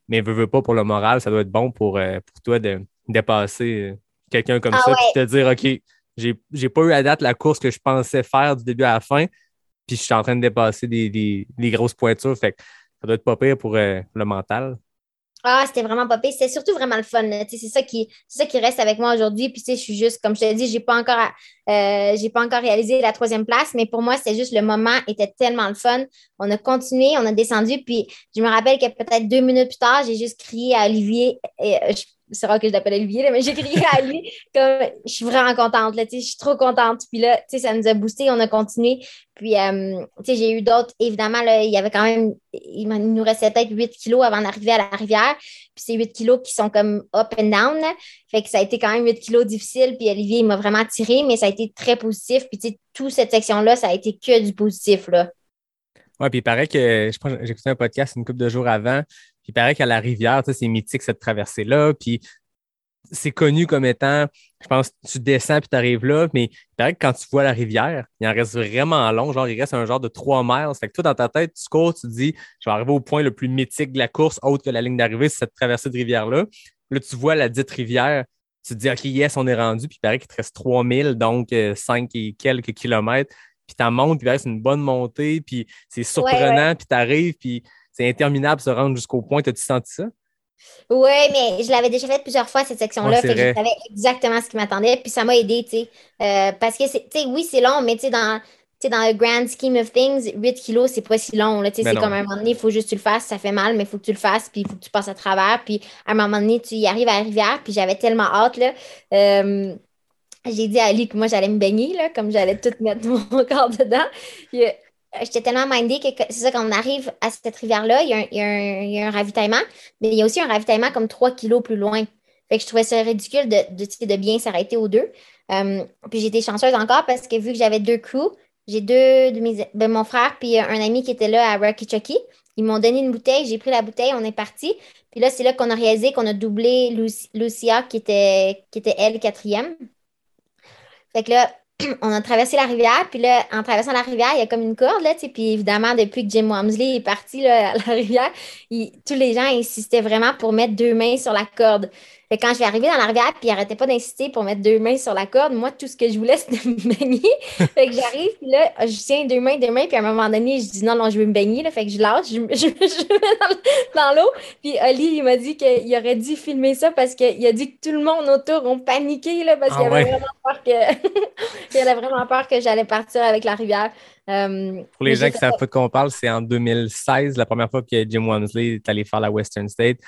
E: mais veut, veut pas pour le moral, ça doit être bon pour, euh, pour toi de dépasser euh, quelqu'un comme
A: Ah
E: ça, puis te dire, OK, j'ai j'ai pas eu à date la course que je pensais faire du début à la fin, puis je suis en train de dépasser des, des, des grosses pointures. Fait que ça doit être pas pire pour euh, le mental.
A: Ah, c'était vraiment pas pire. C'était surtout vraiment le fun. C'est ça, qui, ça qui reste avec moi aujourd'hui. Puis, je suis juste, comme je te dit, j'ai pas encore, euh, j'ai pas encore réalisé la troisième place, mais pour moi, c'était juste le moment était tellement le fun. On a continué, on a descendu. Puis, je me rappelle que peut-être deux minutes plus tard, j'ai juste crié à Olivier. Et, euh, c'est rare que je l'appelle Olivier, mais j'ai crié à lui comme je suis vraiment contente, là, je suis trop contente. Puis là, ça nous a boosté, on a continué. Puis, euh, j'ai eu d'autres, évidemment, il y avait quand même, il, nous restait peut-être 8 kilos avant d'arriver à la rivière. Puis c'est 8 kilos qui sont comme up and down. Fait que ça a été quand même 8 kilos difficile. Puis Olivier, il m'a vraiment tiré, mais ça a été très positif. Puis, toute cette section-là, ça a été que du positif.
E: Ouais, puis il paraît que, écouté un podcast une couple de jours avant, il paraît qu'à la rivière, c'est mythique cette traversée-là. Puis c'est connu comme étant, je pense, tu descends puis tu arrives là, mais il paraît que quand tu vois la rivière, il en reste vraiment long. Genre, il reste un genre de trois miles. Fait que toi, dans ta tête, tu cours, tu te dis, je vais arriver au point le plus mythique de la course, autre que la ligne d'arrivée, c'est cette traversée de rivière-là. Là, tu vois la dite rivière, tu te dis, OK, yes, on est rendu. Puis il paraît qu'il te reste 3000, donc 5 euh, et quelques kilomètres. Puis tu montes, puis c'est une bonne montée, puis c'est surprenant, puis tu arrives, puis c'est interminable se rendre jusqu'au point. As-tu senti ça?
A: Oui, mais je l'avais déjà fait plusieurs fois, cette section-là. fait que je savais exactement ce qui m'attendait. Puis ça m'a aidé, tu sais. Euh, parce que, tu sais, oui, c'est long, mais tu sais, dans, dans le grand scheme of things, 8 kilos, c'est pas si long. C'est comme à un moment donné, il faut juste que tu le fasses. Ça fait mal, mais il faut que tu le fasses. Puis il faut que tu passes à travers. Puis à un moment donné, tu y arrives à la rivière. Puis j'avais tellement hâte, là. Euh, j'ai dit à Ali que moi, j'allais me baigner, là, comme j'allais tout mettre mon corps dedans. J'étais tellement mindée que c'est ça, quand on arrive à cette rivière-là, il, y, a un ravitaillement, mais il y a aussi un ravitaillement comme 3 kilos plus loin. Fait que je trouvais ça ridicule de, de, de bien s'arrêter aux deux. Euh, puis j'étais chanceuse encore parce que vu que j'avais deux crews, j'ai deux de mes, ben, mon frère puis un ami qui était là à Rocky Chucky. Ils m'ont donné une bouteille, j'ai pris la bouteille, on est parti. Puis là, c'est là qu'on a réalisé qu'on a doublé Lucia, qui était, qui était elle, quatrième. Fait que là, on a traversé la rivière, puis là, en traversant la rivière, il y a comme une corde, là, tu sais, puis évidemment, depuis que Jim Wamsley est parti là, à la rivière, tous les gens insistaient vraiment pour mettre deux mains sur la corde quand je vais arriver dans la rivière, puis il arrêtait pas d'insister pour mettre deux mains sur la corde, moi, tout ce que je voulais, c'était me baigner. fait que j'arrive, puis là, je tiens deux mains, deux mains, puis à un moment donné, je dis non, non, je veux me baigner. Là, fait que je lâche, je, je, je mets dans, l'eau. Puis Ali, il m'a dit qu'il aurait dû filmer ça parce qu'il a dit que tout le monde autour ont paniqué, là, parce qu'il ah avait vraiment peur que. il avait vraiment peur que j'allais partir avec la rivière.
E: Euh, pour les gens qui savent pas de quoi on parle, c'est en 2016, la première fois que Jim Wamsley est allé faire la Western State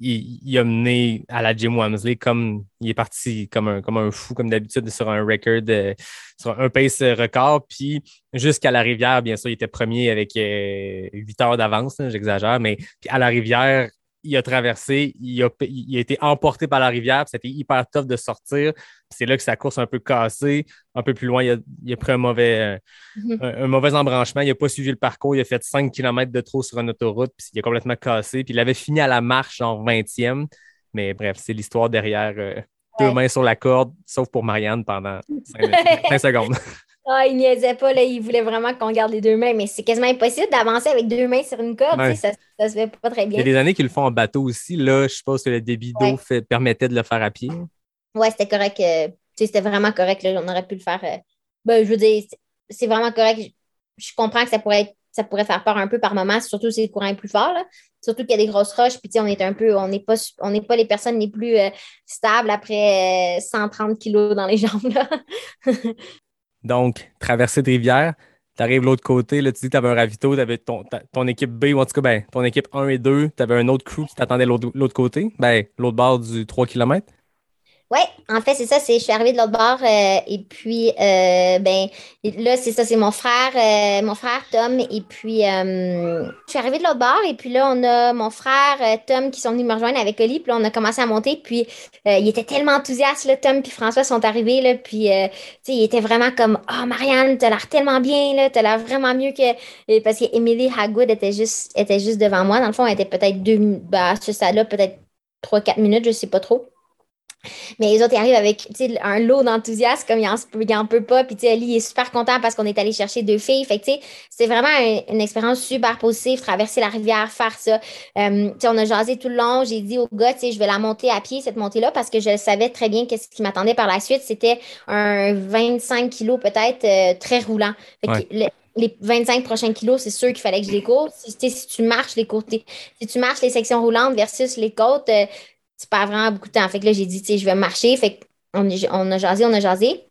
E: il, a mené à la Jim Wamsley comme il est parti comme un, comme un fou, comme d'habitude, sur un record, euh, sur un pace record. Puis jusqu'à la rivière, bien sûr, il était premier avec euh, 8 heures d'avance, j'exagère, mais à la rivière, il a traversé, il a, il a été emporté par la rivière, c'était hyper tough de sortir. C'est là que sa course a un peu cassé. Un peu plus loin, il a, il a pris un mauvais, mhm. un, mauvais embranchement. Il n'a pas suivi le parcours. Il a fait 5 km de trop sur une autoroute, puis il a complètement cassé. Puis il avait fini à la marche en 20e. Mais bref, c'est l'histoire derrière euh, deux mains sur la corde, sauf pour Marianne pendant 5 secondes.
A: Ah, il niaisait pas, là, il voulait vraiment qu'on garde les deux mains, mais c'est quasiment impossible d'avancer avec deux mains sur une corde, ça, ça se fait pas très bien.
E: Il y a des années qu'ils le font en bateau aussi, là, je suppose que le débit d'eau permettait de le faire à pied.
A: Ouais, c'était correct, euh, c'était vraiment correct, là, on aurait pu le faire. Euh, ben, je veux dire, c'est vraiment correct, je, comprends que ça pourrait être ça pourrait faire peur un peu par moment, surtout si le courant est plus fort. Là. Surtout qu'il y a des grosses roches, puis on est un peu, on n'est pas, on n'est pas les personnes les plus euh, stables après 130 kilos dans les jambes. Là.
E: Donc, traversée de rivière, tu arrives de l'autre côté, là, tu dis que tu avais un ravito, tu avais ton, ton, équipe B, ou en tout cas, ben, ton équipe 1 et 2, tu avais un autre crew qui t'attendait l'autre côté, ben, l'autre bord du 3 km.
A: Oui, en fait, c'est ça. C'est, je suis arrivée de l'autre bord euh, et puis, euh, ben, là, c'est ça, c'est mon frère, euh, mon frère Tom. Et puis, je suis arrivée de l'autre bord et puis là, on a mon frère Tom qui sont venus me rejoindre avec Oli. Puis là, on a commencé à monter. Puis, il était tellement enthousiaste, là, Tom puis François sont arrivés. Là, puis, tu sais, il était vraiment comme, oh, Marianne, t'as l'air tellement bien, là, t'as l'air vraiment mieux que. Parce qu'Emily Hagwood était juste, était juste devant moi. Dans le fond, elle était peut-être deux, bah, à ce stade-là, peut-être trois, quatre minutes, je sais pas trop. Mais les autres, ils arrivent avec un lot d'enthousiasme, comme il n'en peut pas. Puis, Ali est super content parce qu'on est allé chercher deux filles. Fait que, c'est vraiment une, expérience super positive, traverser la rivière, faire ça. Euh, on a jasé tout le long. J'ai dit au gars, je vais la monter à pied, cette montée-là, parce que je savais très bien qu'est-ce qui m'attendait par la suite. C'était un 25 kilos peut-être euh, très roulant. les 25 prochains kilos, c'est sûr qu'il fallait que je les cours. Si, si tu marches les côtés, si tu marches les sections roulantes versus les côtes, euh, tu perds vraiment beaucoup de temps. Fait que là, j'ai dit, tu sais, je vais marcher. Fait qu'on on a jasé, on a jasé.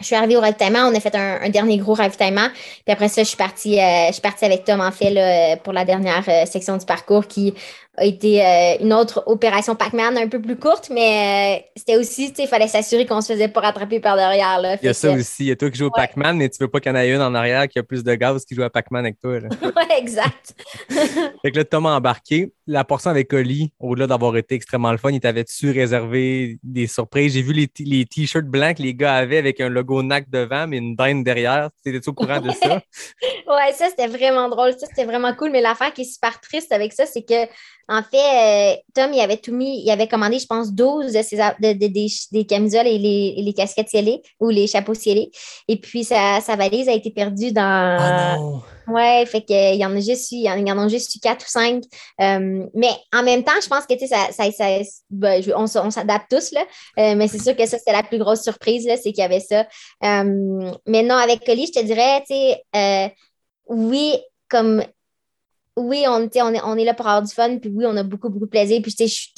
A: Je suis arrivée au ravitaillement, on a fait un, dernier gros ravitaillement. Puis après ça, je suis partie, euh, je suis partie avec Tom, en fait, là, pour la dernière euh, section du parcours qui a été euh, une autre opération Pac-Man un peu plus courte, mais euh, c'était aussi, tu sais, il fallait s'assurer qu'on se faisait pas rattraper par derrière. Là.
E: il y a ça aussi. Il y a toi qui joues au Pac-Man, mais tu veux pas qu'il y en ait une en arrière qui a plus de gaz qui joue à Pac-Man avec toi.
A: oui, exact.
E: fait que là, Tom a embarqué. La portion avec Oli, au-delà d'avoir été extrêmement le fun, il t'avait-tu réservé des surprises? J'ai vu les, les t-shirts blancs que les gars avaient avec un logo NAC devant, mais une dinde derrière. T'étais-tu au courant de ça?
A: ouais, ça, c'était vraiment drôle. Ça, c'était vraiment cool. Mais l'affaire qui est super triste avec ça, c'est que en fait, euh, Tom, il avait tout mis, il avait commandé, je pense, 12 de des, camisoles et les, casquettes scellées ou les chapeaux scellés. Et puis, sa, valise a été perdue dans. Oh Ouais, fait qu'il y en a juste eu, il y en a juste eu quatre ou cinq. Euh, mais en même temps, je pense que, tu sais, ça, ça, ben, on, s'adapte tous, là. Euh, mais c'est sûr que ça, c'était la plus grosse surprise, là, c'est qu'il y avait ça. mais non, avec Collie, je te dirais, tu sais, oui, comme oui, on, on, est, on est là pour avoir du fun, puis oui, on a beaucoup, beaucoup de plaisir. Puis,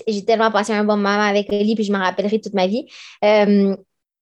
A: j'ai tellement passé un bon moment avec Oli, puis je me rappellerai toute ma vie. Euh,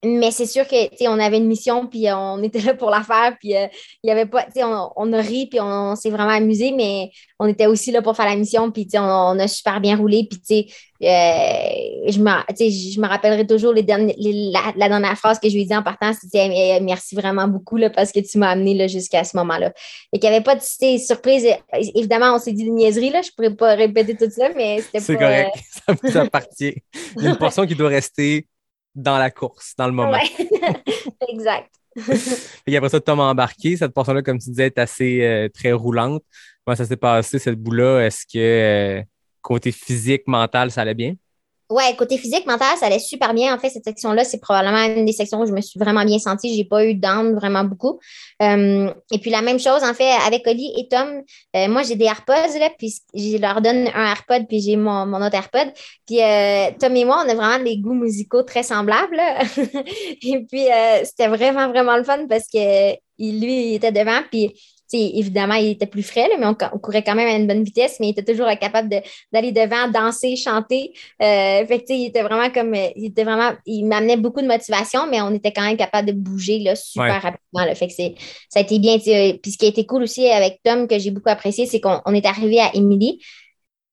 A: mais c'est sûr que, on avait une mission, puis on était là pour la faire, puis euh, il y avait pas, on, on a ri, puis on, s'est vraiment amusé, mais on était aussi là pour faire la mission, puis on, on a super bien roulé, puis tu euh, je, me, je me rappellerai toujours les derniers, la, dernière phrase que je lui ai dit en partant, c'était merci vraiment beaucoup là, parce que tu m'as amené jusqu'à ce moment-là. Et qu'il n'y avait pas de surprise. Évidemment, on s'est dit des niaiseries, là, je ne pourrais pas répéter tout ça, mais c'était.
E: C'est correct, ça vous appartient. Il y a une portion qui doit rester dans la course, dans le moment.
A: exact.
E: Et après ça, Tom a embarqué. Cette portion-là, comme tu disais, est assez euh, très roulante. Comment ça s'est passé, cette bout-là? Est-ce que euh, côté physique, mental, ça allait bien?
A: Ouais, côté physique, mental, ça allait super bien. En fait, cette section-là, c'est probablement une des sections où je me suis vraiment bien sentie. J'ai pas eu d'âme vraiment beaucoup. Euh, et puis la même chose, en fait, avec Oli et Tom, euh, moi, j'ai des AirPods, là, puis je leur donne un AirPod, puis j'ai mon, mon, autre AirPod. Puis euh, Tom et moi, on a vraiment des goûts musicaux très semblables. et puis, c'était vraiment, vraiment le fun parce que lui, il était devant, puis évidemment, il était plus frais, mais on, courait quand même à une bonne vitesse, mais il était toujours capable d'aller devant, danser, chanter. Euh, fait il était vraiment comme, il était vraiment, il m'amenait beaucoup de motivation, mais on était quand même capable de bouger là, super rapidement. Fait que ça a été bien. Puis ce qui a été cool aussi avec Tom, que j'ai beaucoup apprécié, c'est qu'on est arrivé à Émilie.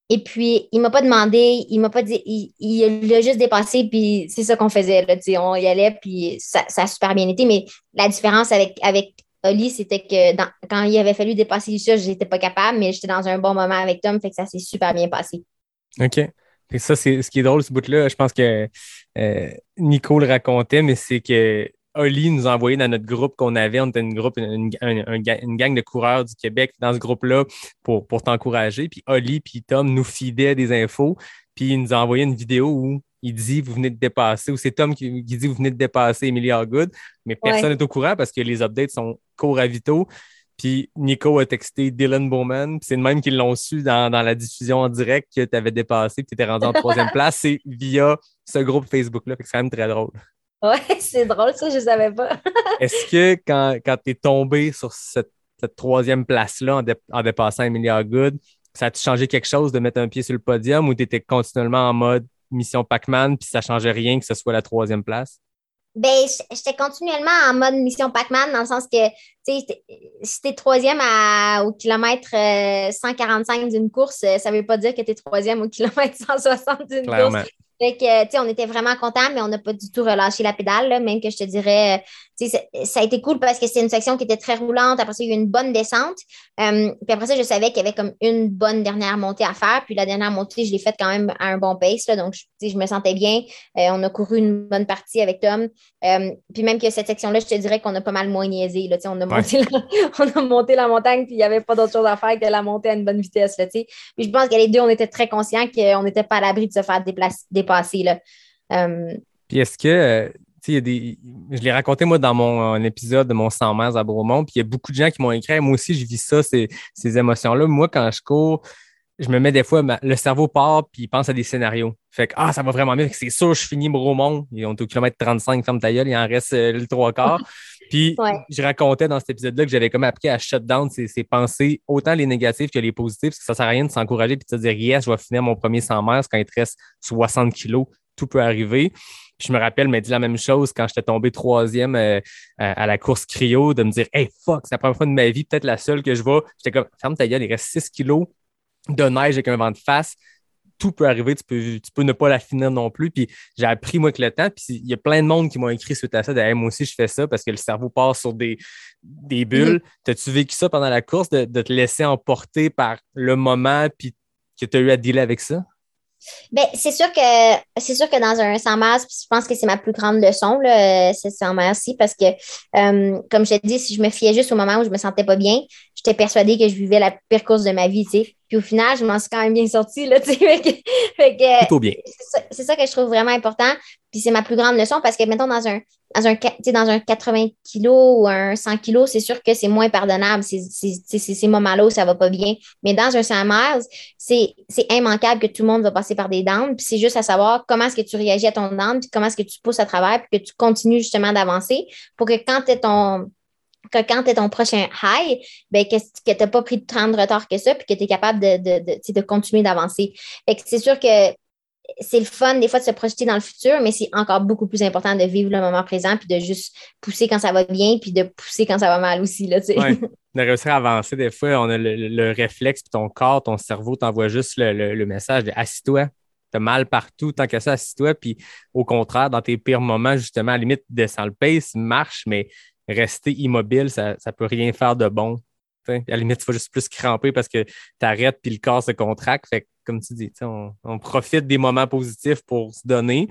A: Et puis, il ne m'a pas demandé, il m'a pas dit, il l'a juste dépassé, puis c'est ça qu'on faisait. Là, on y allait, puis ça, ça, a super bien été. Mais la différence avec, avec Oli, c'était que quand il avait fallu dépasser je n'étais pas capable, mais j'étais dans un bon moment avec Tom, fait que ça s'est super bien passé.
E: OK. Et ça, c'est ce qui est drôle, ce bout-là. Je pense que euh, Nico le racontait, mais c'est que Oli nous a envoyé dans notre groupe qu'on avait. On était une, groupe, une, gang de coureurs du Québec dans ce groupe-là pour, pour t'encourager. Puis Oli puis Tom nous fidaient des infos. Puis il nous a envoyé une vidéo où il dit vous venez de dépasser, ou c'est Tom qui, dit vous venez de dépasser Emilia Good, mais personne n'est au courant parce que les updates sont courts à vito. Puis Nico a texté Dylan Bowman. C'est le même qu'ils l'ont su dans, la diffusion en direct que tu avais dépassé, que tu étais rendu en troisième place. C'est via ce groupe Facebook-là. C'est quand même très drôle.
A: Ouais, c'est drôle, ça, je ne savais pas.
E: Est-ce que quand, quand tu es tombé sur cette, troisième place-là en, dépassant Emilia Good, ça a-tu changé quelque chose de mettre un pied sur le podium ou tu étais continuellement en mode mission Pac-Man, puis ça changeait rien que ce soit la troisième place?
A: Ben, j'étais continuellement en mode mission Pac-Man, dans le sens que, tu sais, si t'es troisième au kilomètre 145 euh, d'une course, euh, ça veut pas dire que t'es troisième au kilomètre 160 d'une course. Fait que, tu sais, on était vraiment contents, mais on n'a pas du tout relâché la pédale, même que je te dirais, sais, ça a été cool parce que c'était une section qui était très roulante. Après ça, il y a eu une bonne descente. Euh, puis après ça, je savais qu'il y avait comme une bonne dernière montée à faire. Puis la dernière montée, je l'ai faite quand même à un bon pace, là, donc, je, je me sentais bien. Euh, on a couru une bonne partie avec Tom. Euh, puis même que cette section-là, je te dirais qu'on a pas mal moins niaisé, là, on a, monté la, on a monté la montagne, puis il n'y avait pas d'autre chose à faire que la monter à une bonne vitesse, là. Puis je pense que les deux, on était très conscients qu'on n'était pas à l'abri de se faire déplacer, Là.
E: Puis est-ce que, il y a des, je l'ai raconté moi dans mon épisode de mon 100 mètres à Bromont, puis il y a beaucoup de gens qui m'ont écrit, moi aussi je vis ça, ces, ces émotions-là. Moi, quand je cours, je me mets des fois, le cerveau part puis il pense à des scénarios. Fait que, ah, ça va vraiment bien. C'est sûr, je finis Bromont. Et on est au kilomètre 35, ferme ta gueule, il en reste euh, le trois quarts. Puis,
A: Ouais.
E: je racontais dans cet épisode-là que j'avais comme appris à shut down ces, ces pensées, autant les négatives que les positives, parce que ça sert à rien de s'encourager puis de se dire, yes, je vais finir mon premier 100 mètres quand il te reste 60 kilos. Tout peut arriver. Puis je me rappelle, m'a dit la même chose quand j'étais tombé troisième euh, à, à la course cryo, de me dire, hey, fuck, c'est la première fois de ma vie, peut-être la seule que je vais. J'étais comme, ferme ta gueule, il reste 6 kilos de neige avec un vent de face. Tout peut arriver, tu peux, tu peux ne pas la finir non plus. Puis j'ai appris, moi, que le temps. Puis il y a plein de monde qui m'ont écrit suite à ça. Hey, moi aussi, je fais ça parce que le cerveau part sur des, des bulles. T'as-tu vécu ça pendant la course, de, de te laisser emporter par le moment, puis que tu as eu à dealer avec ça?
A: Ben, c'est sûr que c'est sûr que dans un 100 miles, je pense que c'est ma plus grande leçon, là, ce 100 miles-ci, parce que, euh, comme je te dis, si je me fiais juste au moment où je me sentais pas bien, j'étais persuadée que je vivais la pire course de ma vie, tu sais. Puis au final, je m'en suis quand même bien sortie, là, tu sais. Fait que- fait que,
E: Plutôt bien.
A: c'est ça, c'est ça que je trouve vraiment important. Puis c'est ma plus grande leçon parce que, mettons, dans un, dans un, dans un 80 kilos ou un 100 kilos, c'est sûr que c'est moins pardonnable. C'est ces moments-là où ça va pas bien. Mais dans un 100 miles, c'est immanquable que tout le monde va passer par des downs. Puis c'est juste à savoir comment est-ce que tu réagis à ton down, puis comment est-ce que tu pousses à travers, puis que tu continues justement d'avancer pour que quand tu ton que quand tu es ton prochain high, ben, que, que tu n'as pas pris tant de retard que ça, puis que tu es capable de, de, de, de continuer d'avancer. C'est sûr que c'est le fun des fois de se projeter dans le futur, mais c'est encore beaucoup plus important de vivre le moment présent, puis de juste pousser quand ça va bien, puis de pousser quand ça va mal aussi. Là, tu sais.
E: Ouais. De réussir à avancer, des fois, on a le, le- le réflexe, puis ton corps, ton cerveau t'envoie juste le, le- le message de assis-toi. T'as mal partout, tant que ça, assis-toi. Puis au contraire, dans tes pires moments, justement, à la limite, descends le pace, marche, mais rester immobile, ça ne peut rien faire de bon. T'sais, à la limite, tu vas juste plus cramper parce que tu arrêtes puis le corps se contracte. Fait que, comme tu dis, on, on profite des moments positifs pour se donner,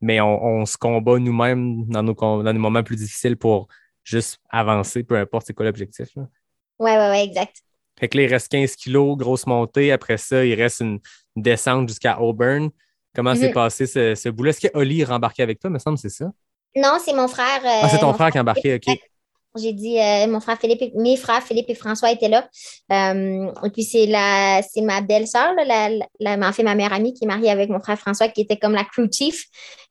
E: mais on, on se combat nous-mêmes dans nos, dans nos moments plus difficiles pour juste avancer, peu importe c'est quoi l'objectif. là.
A: Ouais, ouais, ouais, exact.
E: Fait que là, il reste 15 kilos, grosse montée. Après ça, il reste une, une descente jusqu'à Auburn. Comment s'est
A: Mhm.
E: passé ce, ce bout-là? Est-ce que Oli est rembarqué avec toi, me semble, c'est ça?
A: Non, c'est mon frère.
E: Ah, c'est
A: euh,
E: ton
A: mon
E: frère qui est embarqué, OK.
A: J'ai dit, euh, mon frère Philippe, mes frères Philippe et François étaient là. Euh, et puis, c'est la, c'est ma belle-sœur, la, en fait, ma meilleure amie qui est mariée avec mon frère François, qui était comme la crew chief.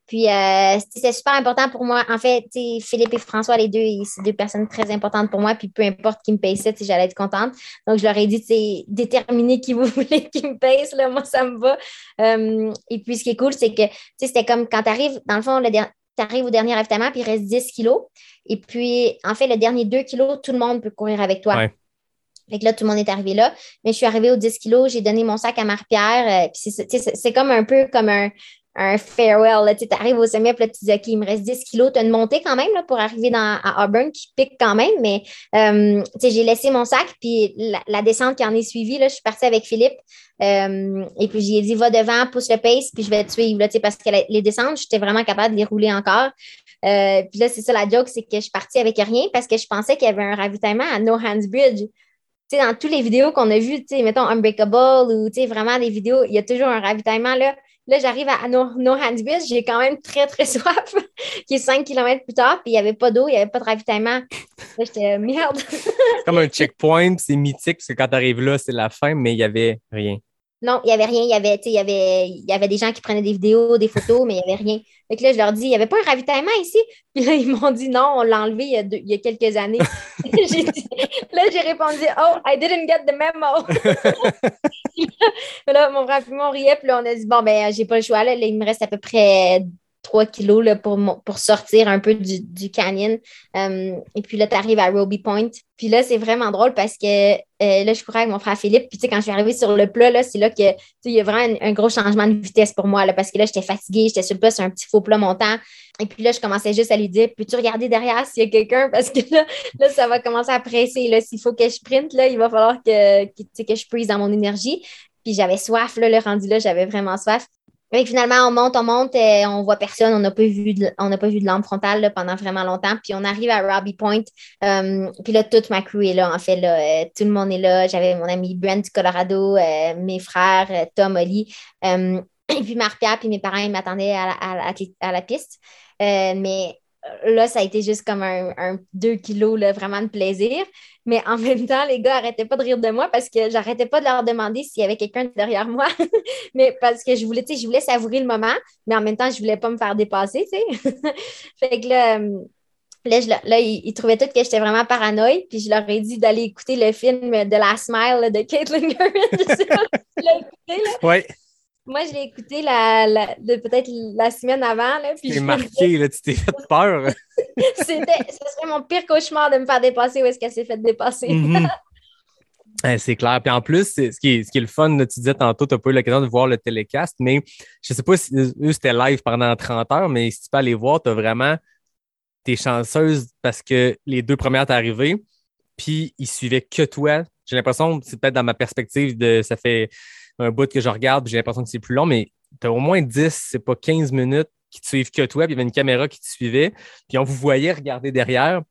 A: Puis, euh, c'était super important pour moi. En fait, Philippe et François, les deux, c'est deux personnes très importantes pour moi. Puis, peu importe qui me paye ça, j'allais être contente. Donc, je leur ai dit, déterminez qui vous voulez qui me paye, là, moi, ça me va. Euh, et puis, ce qui est cool, c'est que, c'était comme quand tu arrives, dans le fond, le der- tu arrives au dernier ravitaillement, puis il reste 10 kilos. Et puis, en fait, le dernier 2 kilos, tout le monde peut courir avec toi.
E: Ouais.
A: Fait que là, tout le monde est arrivé là. Mais je suis arrivée aux 10 kilos, j'ai donné mon sac à Marie-Pierre. euh, c'est comme un peu comme un, un farewell. Tu arrives au sommet, puis là, tu dis, OK, il me reste 10 kilos. Tu as une montée quand même là, pour arriver dans, à Auburn qui pique quand même. Mais euh, j'ai laissé mon sac, puis la, descente qui en est suivie, là, je suis partie avec Philippe. Euh, et puis, j'ai dit, va devant, pousse le pace, puis je vais te suivre. Là, parce que les descentes, j'étais vraiment capable de les rouler encore. Euh, puis là, c'est ça la joke, c'est que je suis partie avec rien parce que je pensais qu'il y avait un ravitaillement à No Hands Bridge. Tu sais, dans toutes les vidéos qu'on a vues, mettons Unbreakable ou vraiment des vidéos, il y a toujours un ravitaillement là. Là, j'arrive à No, no Hands Bridge, j'ai quand même très, très soif, qui est 5 km plus tard, puis il n'y avait pas d'eau, il n'y avait pas de ravitaillement. Là, j'étais merde.
E: C'est comme un checkpoint, c'est mythique, parce que quand tu arrives là, c'est la fin, mais il n'y avait rien.
A: Non, il n'y avait rien. Il y avait, tu sais, il y, avait, il y avait des gens qui prenaient des vidéos, des photos, mais il n'y avait rien. Fait que là, je leur dis, il n'y avait pas un ravitaillement ici? Puis là, ils m'ont dit non, on l'a enlevé il y a, deux- il y a quelques années. Dit- là, j'ai répondu, oh, I didn't get the memo. là, mon frère et moi, on riait, puis là, on a dit, bon, ben, j'ai pas le choix. Là, Là, il me reste à peu près 3 kilos là, pour, pour sortir un peu du, canyon. Euh, et puis là, tu arrives à Roby Point. Puis là, c'est vraiment drôle parce que euh, là, je courais avec mon frère Philippe. Puis tu sais, quand je suis arrivée sur le plat, là, c'est là que il y a vraiment un, gros changement de vitesse pour moi là, parce que là, j'étais fatiguée, j'étais sur le plat sur un petit faux plat montant. Et puis là, je commençais juste à lui dire Peux-tu regarder derrière s'il y a quelqu'un? Parce que là, là, ça va commencer à presser. Là, s'il faut que je sprinte, là, il va falloir que, que, que je prise dans mon énergie. Puis j'avais soif, là, le rendu là, j'avais vraiment soif. Fait que finalement, on monte, on monte, euh, on voit personne, on n'a pas vu de, lampe frontale pendant vraiment longtemps. Puis on arrive à Robbie Point. euh, puis là, toute ma crew est là, en fait. Euh, tout le monde est là. J'avais mon ami Brent du Colorado, euh, mes frères, Tom, Oli. et puis Marc-Pierre, puis mes parents, ils m'attendaient à la, à la- piste. Mais là, ça a été juste comme un, un 2 kilos, là, vraiment de plaisir. Mais en même temps, les gars n'arrêtaient pas de rire de moi parce que j'arrêtais pas de leur demander s'il y avait quelqu'un derrière moi. mais parce que je voulais, je voulais savourer le moment, mais en même temps, je voulais pas me faire dépasser, tu sais. fait que là, euh, Là, ils, trouvaient tout que j'étais vraiment paranoïe, puis je leur ai dit d'aller écouter le film de La Smile de Caitlin Curran. je tu l'as écouté. Là?
E: Oui.
A: Moi, je l'ai écouté la, la, peut-être la semaine avant. Là,
E: puis marqué, là, tu t'es fait peur.
A: C'était, ce serait mon pire cauchemar de me faire dépasser où est-ce qu'elle s'est fait dépasser.
E: Mm-hmm. c'est clair. Puis en plus, ce qui, est, ce qui est le fun, tu disais tantôt, tu n'as pas eu l'occasion de voir le télécast, mais je ne sais pas si eux, c'était live pendant 30 heures, mais si tu peux aller voir, tu as vraiment t'es chanceuse parce que les deux premières t'es arrivé, puis ils suivaient que toi. J'ai l'impression, c'est peut-être dans ma perspective de ça fait un bout que je regarde, j'ai l'impression que c'est plus long, mais tu as au moins 10, c'est pas 15 minutes qui te suivent que toi, puis il y avait une caméra qui te suivait, puis on vous voyait regarder derrière.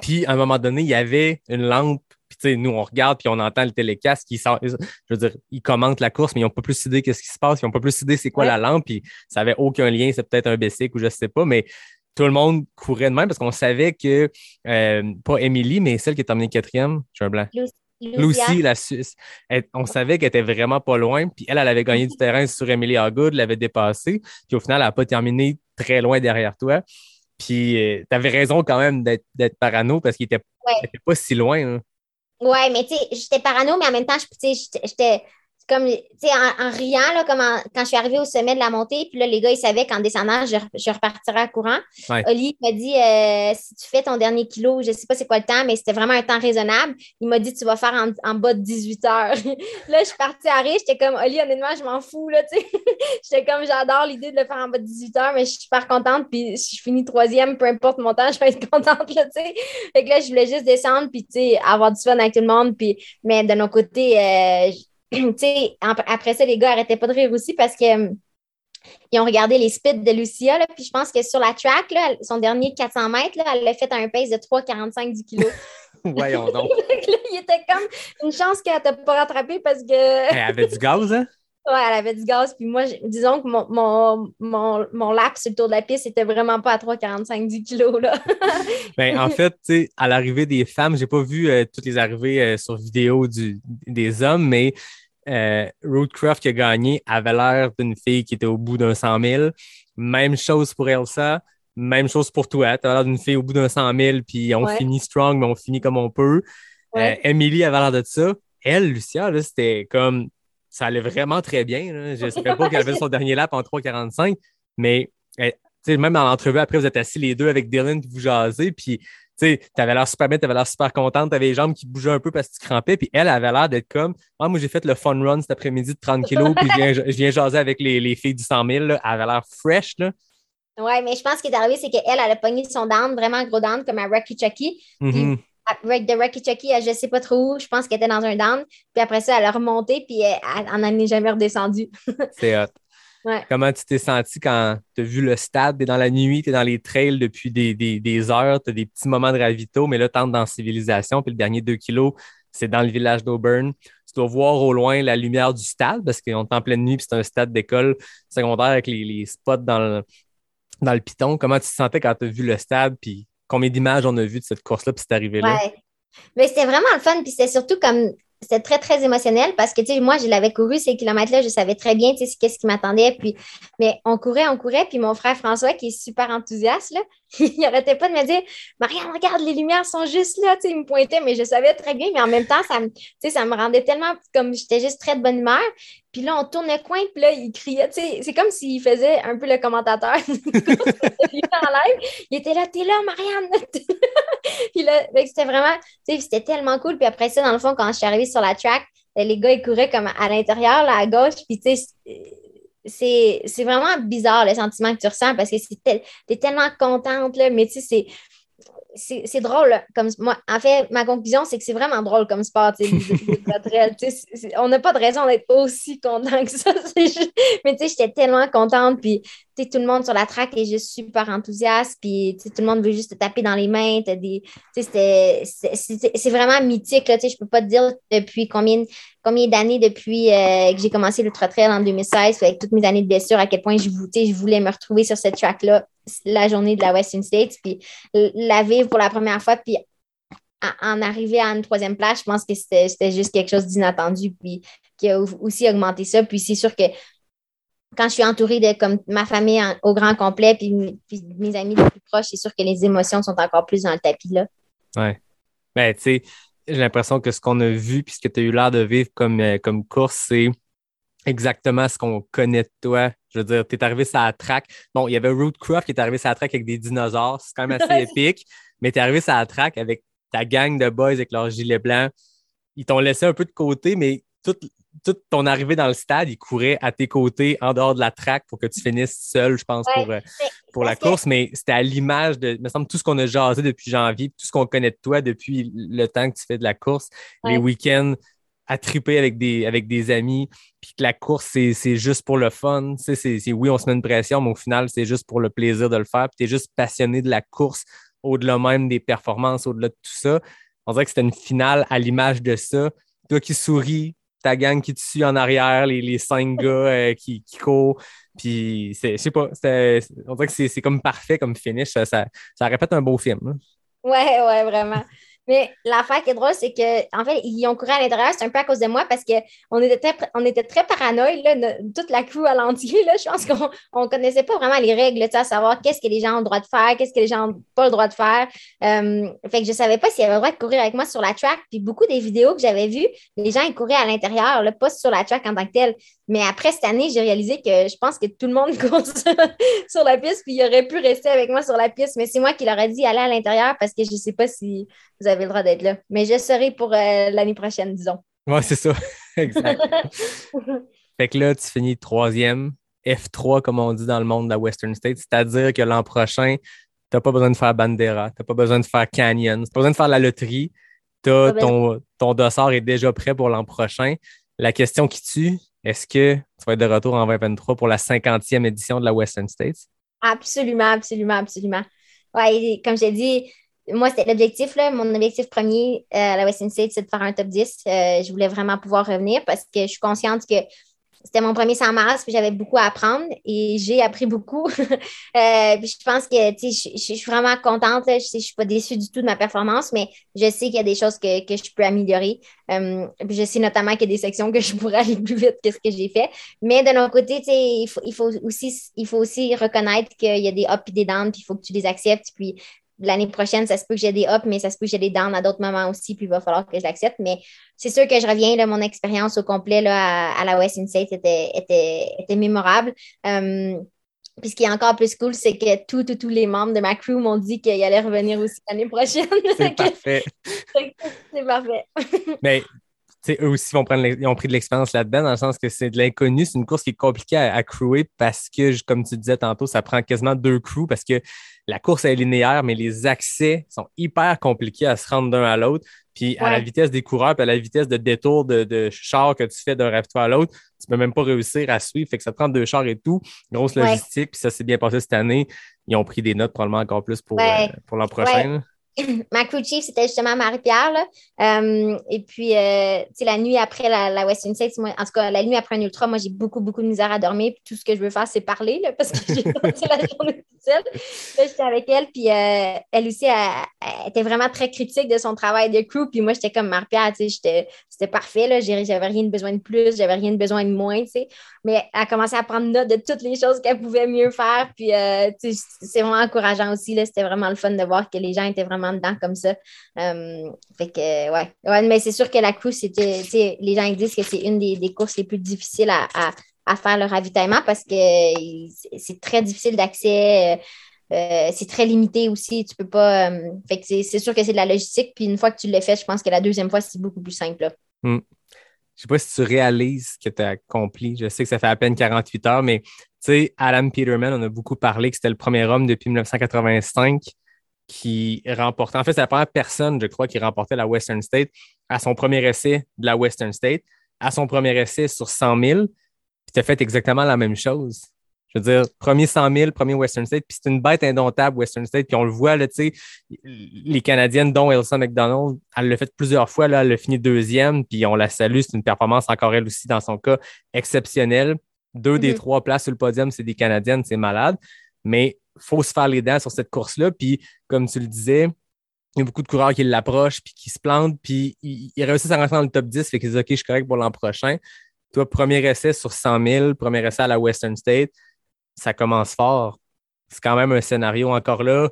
E: Puis à un moment donné, il y avait une lampe, puis tu sais, nous on regarde, puis on entend le télécast qui sort, je veux dire, ils commentent la course, mais ils n'ont pas plus idée qu'est-ce qui se passe, ils n'ont pas plus idée c'est quoi la lampe, puis ça avait aucun lien, c'est peut-être un basic ou je sais pas, mais tout le monde courait de même parce qu'on savait que, euh, pas Emily, mais celle qui est terminée quatrième, je suis un blanc. Lucy, la Suisse. on savait qu'elle était vraiment pas loin. Puis elle, elle avait gagné du terrain sur Emily Hagood, l'avait dépassée. Puis au final, elle n'a pas terminé très loin derrière toi. Puis euh, tu avais raison quand même d'être parano parce qu'il n'était pas si loin. Hein.
A: Ouais, mais tu sais, j'étais parano, mais en même temps, j'étais comme, tu sais, en, riant, là, comme quand je suis arrivée au sommet de la montée, puis là, les gars, ils savaient qu'en descendant, je, je repartirais à courant. Oli m'a dit, euh, si tu fais ton dernier kilo, je ne sais pas c'est quoi le temps, mais c'était vraiment un temps raisonnable. Il m'a dit, tu vas faire en, bas de 18 heures. là, je suis partie à rire, j'étais comme, Oli, honnêtement, je m'en fous, là, tu sais. j'étais comme, j'adore l'idée de le faire en bas de 18 heures, mais je suis super contente, puis si je finis troisième, peu importe mon temps, je vais être contente, là, tu sais. Fait que là, je voulais juste descendre, puis, tu sais, avoir du fun avec tout le monde, puis, mais de nos côtés, euh, après ça, les gars n'arrêtaient pas de rire aussi parce que hum, ils ont regardé les speeds de Lucia. puis je pense que sur la track, son dernier 400 mètres, elle l'a fait à un pace de 3,45 du kilo.
E: Voyons donc.
A: il était comme une chance qu'elle t'a pas rattrapé parce que.
E: elle avait du gaz, hein?
A: Ouais, elle avait du gaz. Puis moi, disons que mon, mon, mon, mon lap sur le tour de la piste n'était vraiment pas à 3,45 du kilo. Là.
E: ben, en fait, à l'arrivée des femmes, j'ai pas vu euh, toutes les arrivées euh, sur vidéo du, des hommes, mais euh, qui a gagné avait l'air d'une fille qui était au bout d'un 100 000. Même chose pour Elsa. Même chose pour toi. Tu l'air d'une fille au bout d'un 100 000, puis on finit strong, mais on finit comme on peut. Euh, Emily avait l'air de ça. Elle, Lucia, c'était comme. Ça allait vraiment très bien. Je ne savais pas qu'elle avait son dernier lap en 3,45, mais même dans l'entrevue, après, vous êtes assis les deux avec Dylan, puis vous jasez, puis tu avais l'air super bien, tu avais l'air super contente, tu avais les jambes qui bougeaient un peu parce que tu crampais, puis elle avait l'air d'être comme ah, moi j'ai fait le fun run cet après-midi de 30 kilos, puis je viens, jaser avec les, les, filles du 100 000, là. elle avait l'air fresh. Là.
A: Ouais, mais je pense ce qui est arrivé, c'est qu'elle, elle a pogné son down, vraiment gros down, comme à Rocky Chucky. Mm-hmm. De Rocky Chucky, je sais pas trop où, je pense qu'elle était dans un down. Puis après ça, elle a remonté, puis elle, elle, n'en est jamais redescendue.
E: c'est hot. Comment tu t'es senti quand tu as vu le stade, tu es dans la nuit, tu es dans les trails depuis des, des, heures, tu as des petits moments de ravito, mais là, tu entres dans civilisation, puis le dernier deux kilos, c'est dans le village d'Auburn. Tu dois voir au loin la lumière du stade parce qu'on est en pleine nuit, puis c'est un stade d'école secondaire avec les, spots dans le, dans le piton. Comment tu te sentais quand tu as vu le stade, puis combien d'images on a vu de cette course-là, puis c'est arrivé là?
A: Ouais. Mais c'était vraiment le fun, puis c'était surtout comme c'était très, très émotionnel parce que, tu sais, moi, je l'avais couru ces kilomètres-là, je savais très bien, tu sais, qu'est-ce qui m'attendait. Puis, mais on courait, on courait. Puis mon frère François, qui est super enthousiaste, là, il arrêtait pas de me dire, Marianne, regarde, les lumières sont juste là, tu sais, il me pointait, mais je savais très bien. Mais en même temps, ça me, ça me rendait tellement, comme j'étais juste très de bonne humeur. Puis là, on tourne le coin, puis là, il criait, tu sais, c'est comme s'il faisait un peu le commentateur. en live. Il était là, t'es là, Marianne. puis là, c'était vraiment, tu sais, c'était tellement cool. Puis après ça, dans le fond, quand je suis arrivée sur la track, les gars, ils couraient comme à l'intérieur, là, à gauche. Puis tu sais, c'est vraiment bizarre le sentiment que tu ressens parce que tu es tellement contente, là, mais tu sais, c'est drôle. Comme, moi, en fait, ma conclusion, c'est que c'est vraiment drôle comme sport. on n'a pas de raison d'être aussi content que ça. Mais j'étais tellement contente. Puis tout le monde sur la track est juste super enthousiaste. Puis tout le monde veut juste te taper dans les mains. C'est vraiment mythique. Là, je ne peux pas te dire depuis combien, combien d'années depuis euh, que j'ai commencé le trail en 2016, avec toutes mes années de blessure, à quel point je, je voulais me retrouver sur cette track-là la journée de la Western States, puis la vivre pour la première fois, puis en arriver à une troisième place, je pense que c'était juste quelque chose d'inattendu, puis qui a aussi augmenté ça. Puis c'est sûr que quand je suis entourée de comme ma famille au grand complet, puis, mes amis les plus proches, c'est sûr que les émotions sont encore plus dans le tapis là.
E: Ouais. Ben, tu sais, j'ai l'impression que ce qu'on a vu, puis ce que tu as eu l'air de vivre comme, euh, comme course, c'est exactement ce qu'on connaît de toi. Je veux dire, tu es arrivé sur la track. Bon, il y avait Rootcroft qui est arrivé sur la track avec des dinosaures. C'est quand même assez épique. Mais tu es arrivé sur la track avec ta gang de boys avec leurs gilets blancs. Ils t'ont laissé un peu de côté, mais toute, toute ton arrivée dans le stade, ils couraient à tes côtés en dehors de la track pour que tu finisses seul, je pense, pour, euh, pour la course. Mais c'était à l'image de, me semble, tout ce qu'on a jasé depuis janvier, tout ce qu'on connaît de toi depuis le temps que tu fais de la course, les week-ends à triper avec des, avec des amis, puis que la course, c'est juste pour le fun. Tu sais, c'est oui, on se met une pression, mais au final, c'est juste pour le plaisir de le faire. Puis tu es juste passionné de la course au-delà même des performances, au-delà de tout ça. On dirait que c'était une finale à l'image de ça. Toi qui souris, ta gang qui te suit en arrière, les, les cinq gars euh, qui, qui courent. Puis, je sais pas, on dirait que c'est comme parfait comme finish. Ça, ça, répète un beau film. Hein.
A: Ouais, ouais, vraiment. Mais l'affaire qui est drôle, c'est que en fait, ils ont couru à l'intérieur, c'est un peu à cause de moi parce qu'on était très, on très toute la crew à l'entier. Je pense qu'on ne connaissait pas vraiment les règles, à savoir qu'est-ce que les gens ont le droit de faire, qu'est-ce que les gens n'ont pas le droit de faire. Euh, fait que je ne savais pas s'ils avaient le droit de courir avec moi sur la track. Puis beaucoup des vidéos que j'avais vues, les gens ils couraient à l'intérieur, pas sur la track en tant que tel. Mais après cette année, j'ai réalisé que je pense que tout le monde court sur, la piste, puis il aurait pu rester avec moi sur la piste. Mais c'est moi qui leur ai dit aller à l'intérieur parce que je ne sais pas si vous avez le droit d'être là. Mais je serai pour euh, l'année prochaine, disons.
E: Oui, c'est ça. exact. fait que là, tu finis troisième, F3, comme on dit dans le monde de la Western State, c'est-à-dire que l'an prochain, tu n'as pas besoin de faire Bandera, tu n'as pas besoin de faire Canyon, tu n'as pas besoin de faire la loterie. ton, ton dossard est déjà prêt pour l'an prochain. La question qui tue, est-ce que tu vas être de retour en 2023 pour la 50e édition de la Western States?
A: Absolument, absolument, absolument. Oui, comme j'ai dit, moi, c'était l'objectif. Mon objectif premier euh, à la Western States, c'est de faire un top 10. Euh, je voulais vraiment pouvoir revenir parce que je suis consciente que c'était mon premier 100 mars, puis j'avais beaucoup à apprendre et j'ai appris beaucoup. Euh, puis je pense que je, je, suis vraiment contente. Je ne suis pas déçue du tout de ma performance, mais je sais qu'il y a des choses que, je peux améliorer. Je sais notamment qu'il y a des sections que je pourrais aller plus vite que ce que j'ai fait. Mais de l'autre côté, il faut, il, faut aussi, il faut aussi reconnaître qu'il y a des ups et des downs, puis il faut que tu les acceptes. Puis l'année prochaine, ça se peut que j'ai des ups, mais ça se peut que j'ai des downs à d'autres moments aussi, puis il va falloir que je l'accepte. Mais c'est sûr que je reviens, là, mon expérience au complet là, à, la West State était, était, était mémorable. Euh, puis ce qui est encore plus cool, c'est que tous, tous les membres de ma crew m'ont dit qu'ils allaient revenir aussi l'année prochaine.
E: C'est parfait.
A: c'est parfait.
E: Mais eux aussi vont prendre ils ont pris de l'expérience là-dedans, dans le sens que c'est de l'inconnu. C'est une course qui est compliquée à, à, crewer parce que, comme tu disais tantôt, ça prend quasiment deux crews parce que la course est linéaire, mais les accès sont hyper compliqués à se rendre d'un à l'autre. Puis à la vitesse des coureurs, puis à la vitesse de détour de, char que tu fais d'un rêve à l'autre, tu peux même pas réussir à suivre. Fait que ça te prend deux chars et tout. Grosse logistique, puis ça s'est bien passé cette année. Ils ont pris des notes probablement encore plus pour, euh, pour l'an prochain.
A: ma crew chief, c'était justement Marie-Pierre. Euh, et puis, euh, la nuit après la, la Western States, moi, en tout cas, la nuit après un ultra, moi, j'ai beaucoup, beaucoup de misère à dormir. Puis tout ce que je veux faire, c'est parler, là, parce que j'ai passé la journée toute seule. Là, j'étais avec elle. Puis, euh, elle aussi, elle, était vraiment très critique de son travail de crew. Puis moi, j'étais comme Marie-Pierre, tu sais, c'était parfait. Là, j'avais rien de besoin de plus, j'avais rien de besoin de moins, tu sais. Mais elle a commencé à prendre note de toutes les choses qu'elle pouvait mieux faire. Puis, c'est vraiment encourageant aussi. C'était vraiment le fun de voir que les gens étaient vraiment dedans comme ça. Euh, fait que, ouais. ouais mais c'est sûr que la course, c'était, les gens disent que c'est une des, courses les plus difficiles à, faire le ravitaillement parce que c'est très difficile d'accès. Euh, c'est très limité aussi. Tu peux pas. fait que c'est sûr que c'est de la logistique. Puis une fois que tu l'as fait, je pense que la deuxième fois, c'est beaucoup plus simple. Là.
E: Hmm. Je sais pas si tu réalises ce que tu as accompli. Je sais que ça fait à peine 48 heures, mais tu sais, Alan Peterman, on a beaucoup parlé que c'était le premier homme depuis 1985 qui remportait. En fait, c'est la première personne, je crois, qui remportait la Western State à son premier essai de la Western State, à son premier essai sur 100 000. Puis tu as fait exactement la même chose. Je veux dire, premier 100 000, premier Western State, puis c'est une bête indomptable, Western State, puis on le voit, là, tu sais, les Canadiennes, dont Elsa McDonald, elle l'a fait plusieurs fois, là, elle a fini deuxième, puis on la salue, c'est une performance encore elle aussi, dans son cas, exceptionnelle. Deux des mm-hmm. trois places sur le podium, c'est des Canadiennes, c'est malade. Mais faut se faire les dents sur cette course-là. Puis, comme tu le disais, il y a beaucoup de coureurs qui l'approchent, puis qui se plantent, puis ils, réussissent à rentrer dans le top 10, fait qu'ils disent OK, je suis correct pour l'an prochain. Toi, premier essai sur 100 000, premier essai à la Western State, ça commence fort. C'est quand même un scénario encore là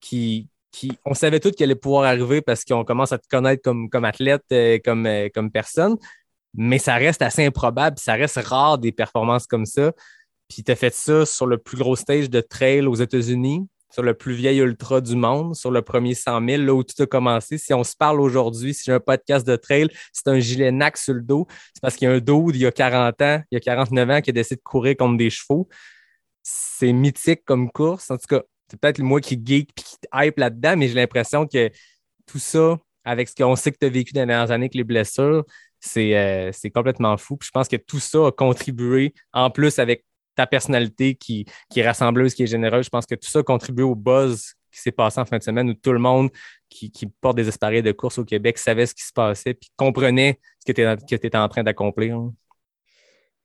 E: qui, qui on savait tous qu'il allait pouvoir arriver parce qu'on commence à te connaître comme, comme athlète, euh, comme, euh, comme personne, mais ça reste assez improbable, ça reste rare des performances comme ça. Puis tu as fait ça sur le plus gros stage de trail aux États-Unis, sur le plus vieil ultra du monde, sur le premier 100 000, là où tout a commencé. Si on se parle aujourd'hui, si j'ai un podcast de trail, c'est un gilet NAC sur le dos, c'est parce qu'il y a un dos il y a 40 ans, il y a 49 ans qui a décidé de courir contre des chevaux. C'est mythique comme course. En tout cas, c'est peut-être moi qui geek et qui hype là-dedans, mais j'ai l'impression que tout ça, avec ce qu'on sait que tu as vécu dans les dernières années avec les blessures, euh, c'est complètement fou. Puis je pense que tout ça a contribué, en plus avec ta personnalité qui, qui est rassembleuse, qui est généreuse. Je pense que tout ça contribue au buzz qui s'est passé en fin de semaine où tout le monde qui, porte des espadrilles de course au Québec savait ce qui se passait puis comprenait ce que tu étais en train d'accomplir.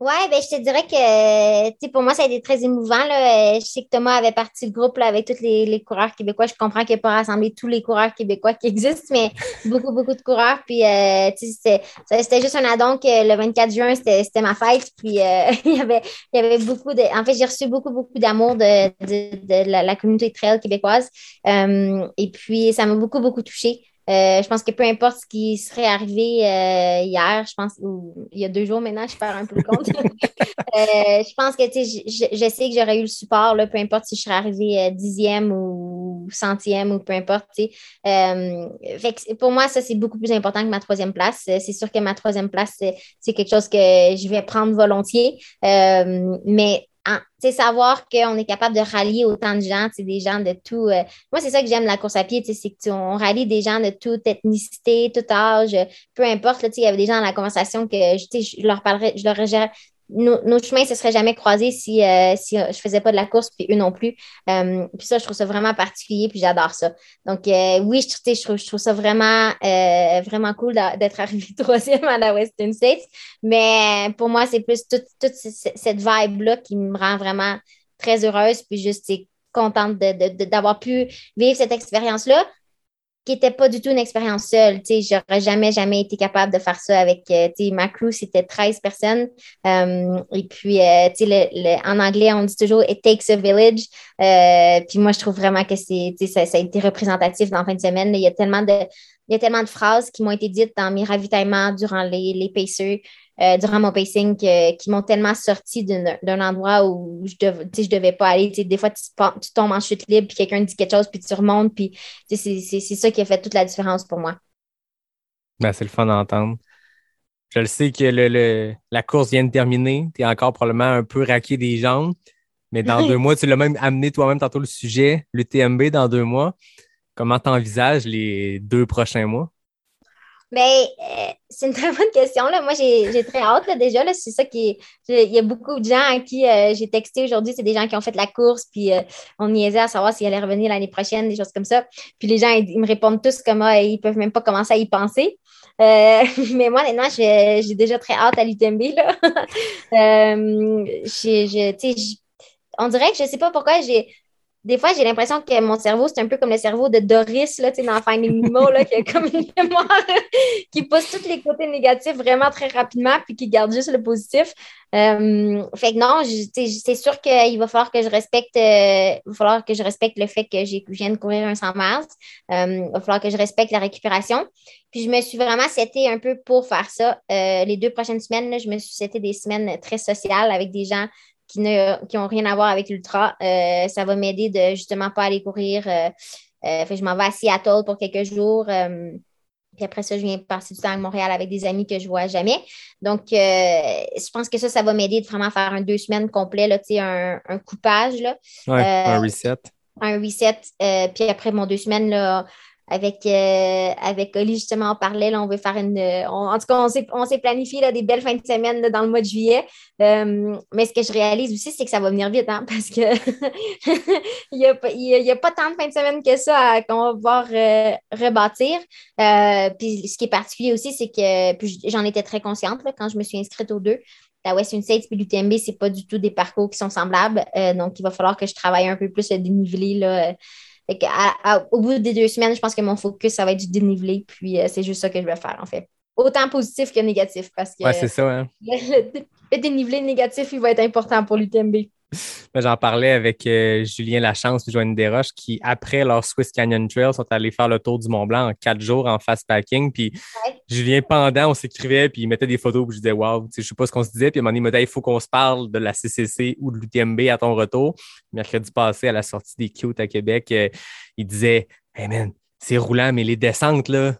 A: Oui, ben, je te dirais que, sais, pour moi, ça a été très émouvant. Là. Euh, je sais que Thomas avait parti le groupe là, avec tous les, les, coureurs québécois. Je comprends qu'il n'a pas rassemblé tous les coureurs québécois qui existent, mais beaucoup, beaucoup de coureurs. Puis, euh, c'était juste un addon que le 24 juin, c'était ma fête. Puis, euh, il, y avait, il y avait beaucoup de. En fait, j'ai reçu beaucoup, beaucoup d'amour de, de, de la, communauté trail québécoise. et puis, ça m'a beaucoup, beaucoup touchée. Euh, je pense que peu importe ce qui serait arrivé euh, hier, je pense, ou il y a deux jours maintenant, je perds un peu le compte. Euh, je pense que je, je, sais que j'aurais eu le support, là, peu importe si je serais arrivé dixième ou centième ou peu importe. Fait pour moi, ça, c'est beaucoup plus important que ma troisième place. C'est sûr que ma troisième place, c'est quelque chose que je vais prendre volontiers. mais c'est savoir qu'on est capable de rallier autant de gens, des gens de tout. Euh, moi, c'est ça que j'aime la course à pied, c'est qu'on rallie des gens de toute ethnicité, tout âge, peu importe. il y avait des gens dans la conversation que je leur parlerais, je leur nos, chemins ne se seraient jamais croisés si, euh, si euh, je faisais pas de la course, puis eux non plus. Euh, puis ça, je trouve ça vraiment particulier, puis j'adore ça. Donc, oui, je, je, trouve, je trouve ça vraiment, vraiment cool d'être arrivé troisième à la Western States. Mais pour moi, c'est plus toute, toute cette vibe-là qui me rend vraiment très heureuse, puis juste contente d'avoir pu vivre cette expérience-là qui n'était pas du tout une expérience seule. Je n'aurais jamais, jamais été capable de faire ça avec euh, ma crew, c'était 13 personnes. Euh, et puis, euh, en anglais, on dit toujours It takes a village. puis moi, je trouve vraiment que c'est, ça, ça a été représentatif dans la fin de semaine. Il y a tellement de, il y a tellement de phrases qui m'ont été dites dans mes ravitaillements durant les, les pacers, euh, durant mon pacing, qui m'ont tellement sorti d'un endroit où je ne devais pas aller. des fois, tu, tombes en chute libre, puis quelqu'un dit quelque chose, puis tu remontes, puis c'est ça qui a fait toute la différence pour moi.
E: Ben, c'est le fun d'entendre. Je le sais que le, la course vient de terminer. Tu es encore probablement un peu raqué des jambes. Mais dans deux mois, tu l'as même amené toi-même tantôt le sujet, le TMB dans deux mois. Comment tu envisages les deux prochains mois?
A: Bien, euh, c'est une très bonne question. Là. Moi, j'ai très hâte là, déjà. C'est ça qui Il y a beaucoup de gens à qui euh, j'ai texté aujourd'hui. C'est des gens qui ont fait la course, puis euh, on niaisait à savoir s'ils allaient revenir l'année prochaine, des choses comme ça. Puis les gens, ils, me répondent tous comme ah, ils peuvent même pas commencer à y penser. mais moi, maintenant, j'ai déjà très hâte à l'UTMB. on dirait que je sais pas pourquoi j'ai des fois, j'ai l'impression que mon cerveau, c'est un peu comme le cerveau de Doris, là, dans Finding Nemo, là, qui a comme une mémoire qui pousse tous les côtés négatifs vraiment très rapidement, puis qui garde juste le positif. Euh, fait que non, c'est sûr qu'il va falloir que je respecte, euh, va falloir que je respecte le fait que je viens de courir un 100 mars. Euh, il va falloir que je respecte la récupération. Puis je me suis vraiment seté un peu pour faire ça. les deux prochaines semaines, je me suis seté des semaines très sociales avec des gens qui n'ont rien à voir avec l'ultra. Euh, ça va m'aider de justement pas aller courir. Euh, euh, je m'en vais à Seattle pour quelques jours. puis après ça, je viens passer du temps à Montréal avec des amis que je ne vois jamais. Donc, je pense que ça, ça va m'aider de vraiment faire un deux semaines complet, là, un, un coupage. Là.
E: un reset.
A: Un reset. puis après, mon deux semaines, là, avec, euh, avec Oli, justement, on parlait, on veut faire une. en tout cas, on s'est planifié là, des belles fins de semaine dans le mois de juillet. Euh, mais ce que je réalise aussi, c'est que ça va venir vite, hein, parce que il n'y a, a, pas tant de fins de semaine que ça qu'on va pouvoir euh, rebâtir. puis ce qui est particulier aussi, c'est que j'en étais très consciente là, quand je me suis inscrite aux deux. la Western States et l'UTMB, c'est pas du tout des parcours qui sont semblables. Donc, il va falloir que je travaille un peu plus le dénivelé. Là. À- à- au bout des deux semaines, je pense que mon focus, ça va être du dénivelé. Puis, euh, c'est juste ça que je vais faire, en fait. Autant positif que négatif, parce que
E: Ouais, c'est ça. Hein?
A: le, le dénivelé négatif, il va être important pour l'UTMB.
E: J'en parlais avec euh, Julien Lachance et Joanne Desroches qui, après leur Swiss Canyon Trail, sont allés faire le tour du Mont Blanc en quatre jours en fast packing. Puis
A: Ouais.
E: Julien, pendant, on s'écrivait, puis il mettait des photos, puis je disais, waouh, je sais pas ce qu'on se disait. Puis à un moment donné, il m'a dit, il faut qu'on se parle de la CCC ou de l'UTMB à ton retour. Mercredi passé, à la sortie des Cute à Québec, euh, il disait, hey man, c'est roulant, mais les descentes, là,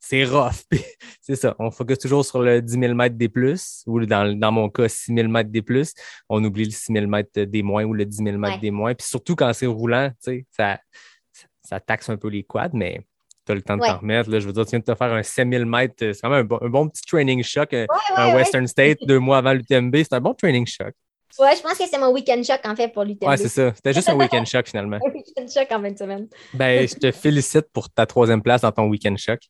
E: c'est rough. C'est ça. On focus toujours sur le 10 000 mètres des plus, ou dans, dans mon cas, 6 000 mètres des plus. On oublie le 6 000 mètres des moins ou le 10 000 mètres
A: Ouais.
E: des moins. Puis surtout quand c'est roulant, tu sais, ça, ça taxe un peu les quads, mais tu as le temps de
A: Ouais.
E: t'en remettre. Là. Je veux dire, tu viens de te faire un 7 000 mètres. C'est quand même un bon, un bon petit training shock. Un,
A: Ouais,
E: un. Western State deux mois avant l'UTMB, c'est un bon training shock.
A: Ouais, je pense que c'est mon week-end choc, en fait, pour l'UTMB.
E: Ouais, c'est ça. C'était juste un week-end shock finalement.
A: Un week-end choc en fin de semaine.
E: Ben, je te félicite pour ta troisième place dans ton week-end shock.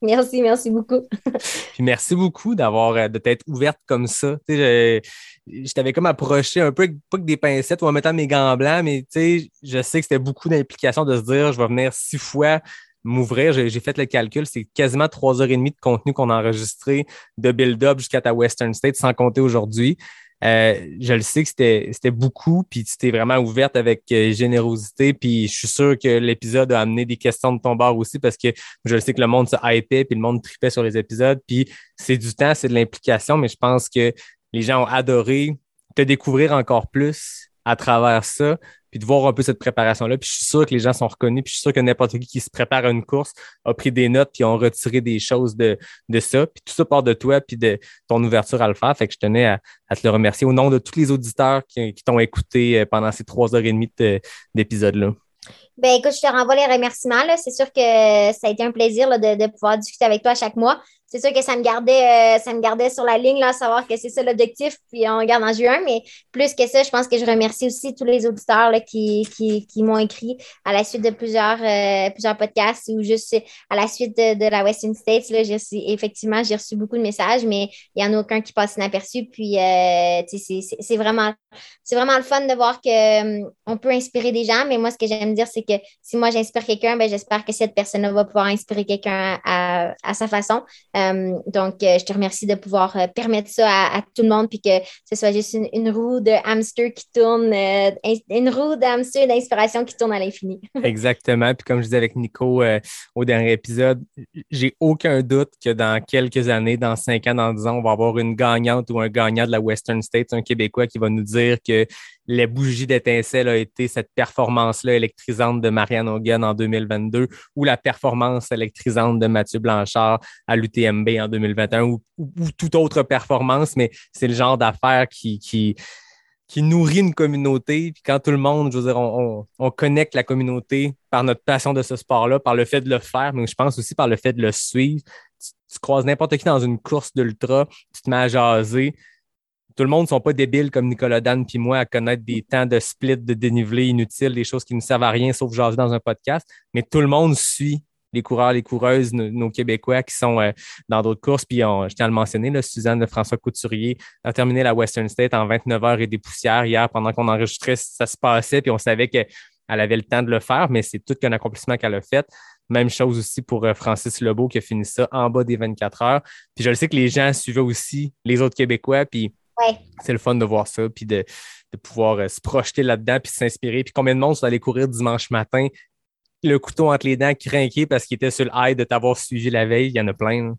A: Merci, merci beaucoup.
E: Puis merci beaucoup d'avoir euh, de t'être ouverte comme ça. Tu sais, je, je t'avais comme approché un peu, pas que des pincettes ou en mettant mes gants blancs, mais tu sais, je sais que c'était beaucoup d'implication de se dire je vais venir six fois m'ouvrir. J'ai fait le calcul, c'est quasiment trois heures et demie de contenu qu'on a enregistré de build-up jusqu'à ta Western State, sans compter aujourd'hui. Euh, je le sais que c'était beaucoup, puis tu t'es vraiment ouverte avec euh, générosité, puis je suis sûr que l'épisode a amené des questions de ton bord aussi parce que je le sais que le monde se hypait, puis le monde tripait sur les épisodes, puis c'est du temps, c'est de l'implication, mais je pense que les gens ont adoré te découvrir encore plus à travers ça, puis de voir un peu cette préparation-là. Puis je suis sûr que les gens sont reconnus, puis je suis sûr que n'importe qui qui se prépare à une course a pris des notes, puis ont retiré des choses de, de ça. Puis tout ça part de toi, puis de ton ouverture à le faire. Fait que je tenais à, à te le remercier au nom de tous les auditeurs qui, qui t'ont écouté euh, pendant ces trois heures et demie de- d'épisode-là.
A: Ben écoute, je te renvoie les remerciements. C'est sûr que ça a été un plaisir là, de, de pouvoir discuter avec toi chaque mois. C'est sûr que ça me gardait, euh, ça me gardait sur la ligne, là, savoir que c'est ça l'objectif, puis on regarde en juin. Mais plus que ça, je pense que je remercie aussi tous les auditeurs là, qui, qui, qui m'ont écrit à la suite de plusieurs, euh, plusieurs podcasts ou juste à la suite de, de la Western States. Là, reçu- effectivement, j'ai reçu beaucoup de messages, mais il n'y en a aucun qui passe inaperçu. Puis euh, c'est- vraiment, vraiment le fun de voir que hum, on peut inspirer des gens. Mais moi, ce que j'aime dire, c'est que si moi j'inspire quelqu'un, ben, j'espère que cette personne-là va pouvoir inspirer quelqu'un à, sa façon. Euh, donc, euh, je te remercie de pouvoir euh, permettre ça à, tout le monde, puis que ce soit juste une, roue de hamster qui tourne, une roue de hamster d'inspiration qui tourne à l'infini.
E: Exactement. Puis comme je disais avec Nico au dernier épisode, j'ai aucun doute que dans quelques années, dans cinq ans, dans dix ans, on va avoir une gagnante ou un gagnant de la Western States, un Québécois qui va nous dire que les bougies d'étincelle a été cette performance-là électrisante de Marianne Hogan en 2022 ou la performance électrisante de Mathieu Blanchard à l'UTMB en 2021 ou, ou- ou toute autre performance, mais c'est le genre d'affaire qui, qui, nourrit une communauté. Puis quand tout le monde, je veux dire, on, on, on connecte la communauté par notre passion de ce sport-là, par le fait de le faire, mais je pense aussi par le fait de le suivre. Tu, tu croises n'importe qui dans une course d'ultra, tu te mets à jaser. Tout le monde ne sont pas débiles comme Nicolas Dan puis moi à connaître des temps de split, de dénivelé inutiles, des choses qui ne servent à rien sauf jaser dans un podcast. Mais tout le monde suit les coureurs, les coureuses, nos, Québécois qui sont euh, dans d'autres courses. Puis je tiens à le mentionner, là, Suzanne de François Couturier a terminé la Western State en 29 heures et des poussières. Hier, pendant qu'on enregistrait, ça se passait, puis on savait qu'elle avait le temps de le faire, mais c'est tout qu'un accomplissement qu'elle a fait. Même chose aussi pour euh, Francis Lebeau qui a fini ça en bas des 24 heures. Puis je le sais que les gens suivaient aussi les autres Québécois, puis
A: Ouais.
E: c'est le fun de voir ça, puis de, de pouvoir euh, se projeter là-dedans, puis s'inspirer. Puis combien de monde sont allés courir dimanche matin, le couteau entre les dents, craqué parce qu'il était sur le high de t'avoir suivi la veille? Il y en a plein. là.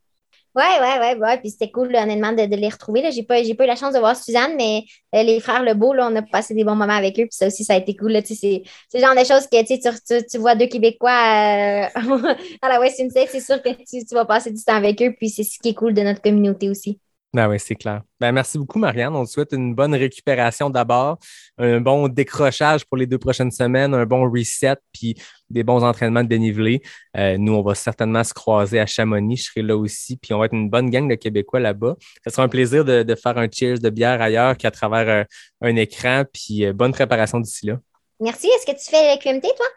A: Ouais, ouais, ouais, ouais. Puis c'était cool, là, honnêtement, de, de les retrouver. J'ai pas, pas eu la chance de voir Suzanne, mais euh, les frères Lebeau, là, on a passé des bons moments avec eux. Puis ça aussi, ça a été cool. C'est le genre de choses que tu, tu, tu, vois deux Québécois euh, à la Western State, c'est sûr que tu, tu vas passer du temps avec eux. Puis c'est ce qui est cool de notre communauté aussi.
E: Ah oui, c'est clair. Ben, merci beaucoup, Marianne. On te souhaite une bonne récupération d'abord, un bon décrochage pour les deux prochaines semaines, un bon reset, puis des bons entraînements de dénivelé. Euh, nous, on va certainement se croiser à Chamonix. Je serai là aussi, puis on va être une bonne gang de Québécois là-bas. Ce sera un plaisir de, de faire un cheers de bière ailleurs qu'à travers euh, un écran, puis euh, bonne préparation d'ici là.
A: Merci. Est-ce que tu fais QMT, toi?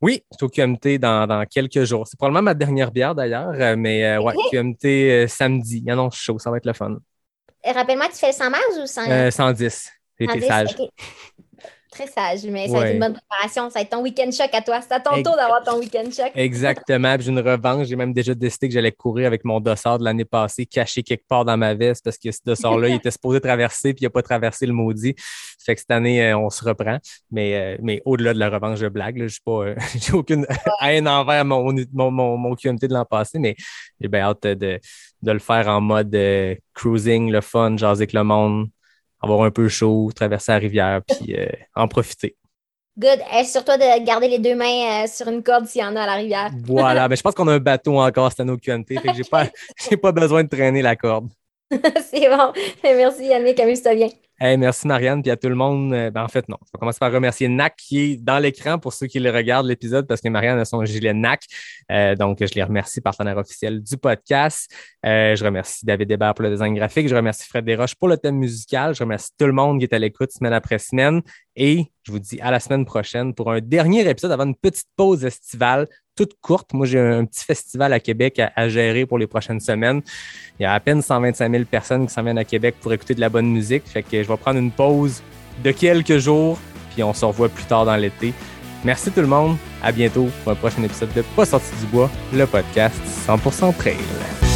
E: Oui, c'est au QMT dans, dans quelques jours. C'est probablement ma dernière bière d'ailleurs, euh, mais euh, ouais, QMT euh, samedi. Il y en a chaud, ça va être le fun.
A: rappelle-moi, tu fais 100 miles ou 100
E: Euh, 110. J'ai été
A: 110?
E: sage.
A: Très sage, mais ça
E: Ouais.
A: être une bonne préparation. Ça va être ton week-end choc à toi. C'est à ton tour d'avoir ton week-end choc.
E: Exactement. Puis j'ai une revanche. J'ai même déjà décidé que j'allais courir avec mon dossard de l'année passée, caché quelque part dans ma veste parce que ce dossard-là, il était supposé traverser puis il n'a pas traversé le maudit. Fait que cette année, euh, on se reprend. Mais, euh, mais au-delà de la revanche, je blague. Je suis pas, euh, j'ai aucune haine envers mon, mon, mon, mon QMT de l'an passé, mais j'ai bien hâte de, de le faire en mode euh, cruising, le fun, jaser avec le monde, avoir un peu chaud, traverser la rivière puis euh, en profiter.
A: Good. Assure-toi de garder les deux mains euh, sur une corde s'il y en a à la rivière.
E: Voilà, mais je pense qu'on a un bateau encore cette année au QMT, fait que j'ai pas, pas besoin de traîner la corde.
A: C'est bon. Merci Yannick, amuse-toi bien.
E: Merci Marianne, puis à tout le monde. euh, ben, en fait, non. Je vais commencer par remercier NAC qui est dans l'écran pour ceux qui le regardent l'épisode parce que Marianne a son gilet NAC. Euh, donc, je les remercie, partenaire officiel du podcast. Euh, je remercie David Hébert pour le design graphique. Je remercie Fred Desroches pour le thème musical. Je remercie tout le monde qui est à l'écoute semaine après semaine. Et je vous dis à la semaine prochaine pour un dernier épisode avant une petite pause estivale toute courte. Moi, j'ai un petit festival à Québec à, gérer pour les prochaines semaines. Il y a à peine 125 000 personnes qui s'en viennent à Québec pour écouter de la bonne musique. Fait que je vais prendre une pause de quelques jours, puis on se revoit plus tard dans l'été. Merci tout le monde. À bientôt pour un prochain épisode de Pas sorti du bois, le podcast 100% trail.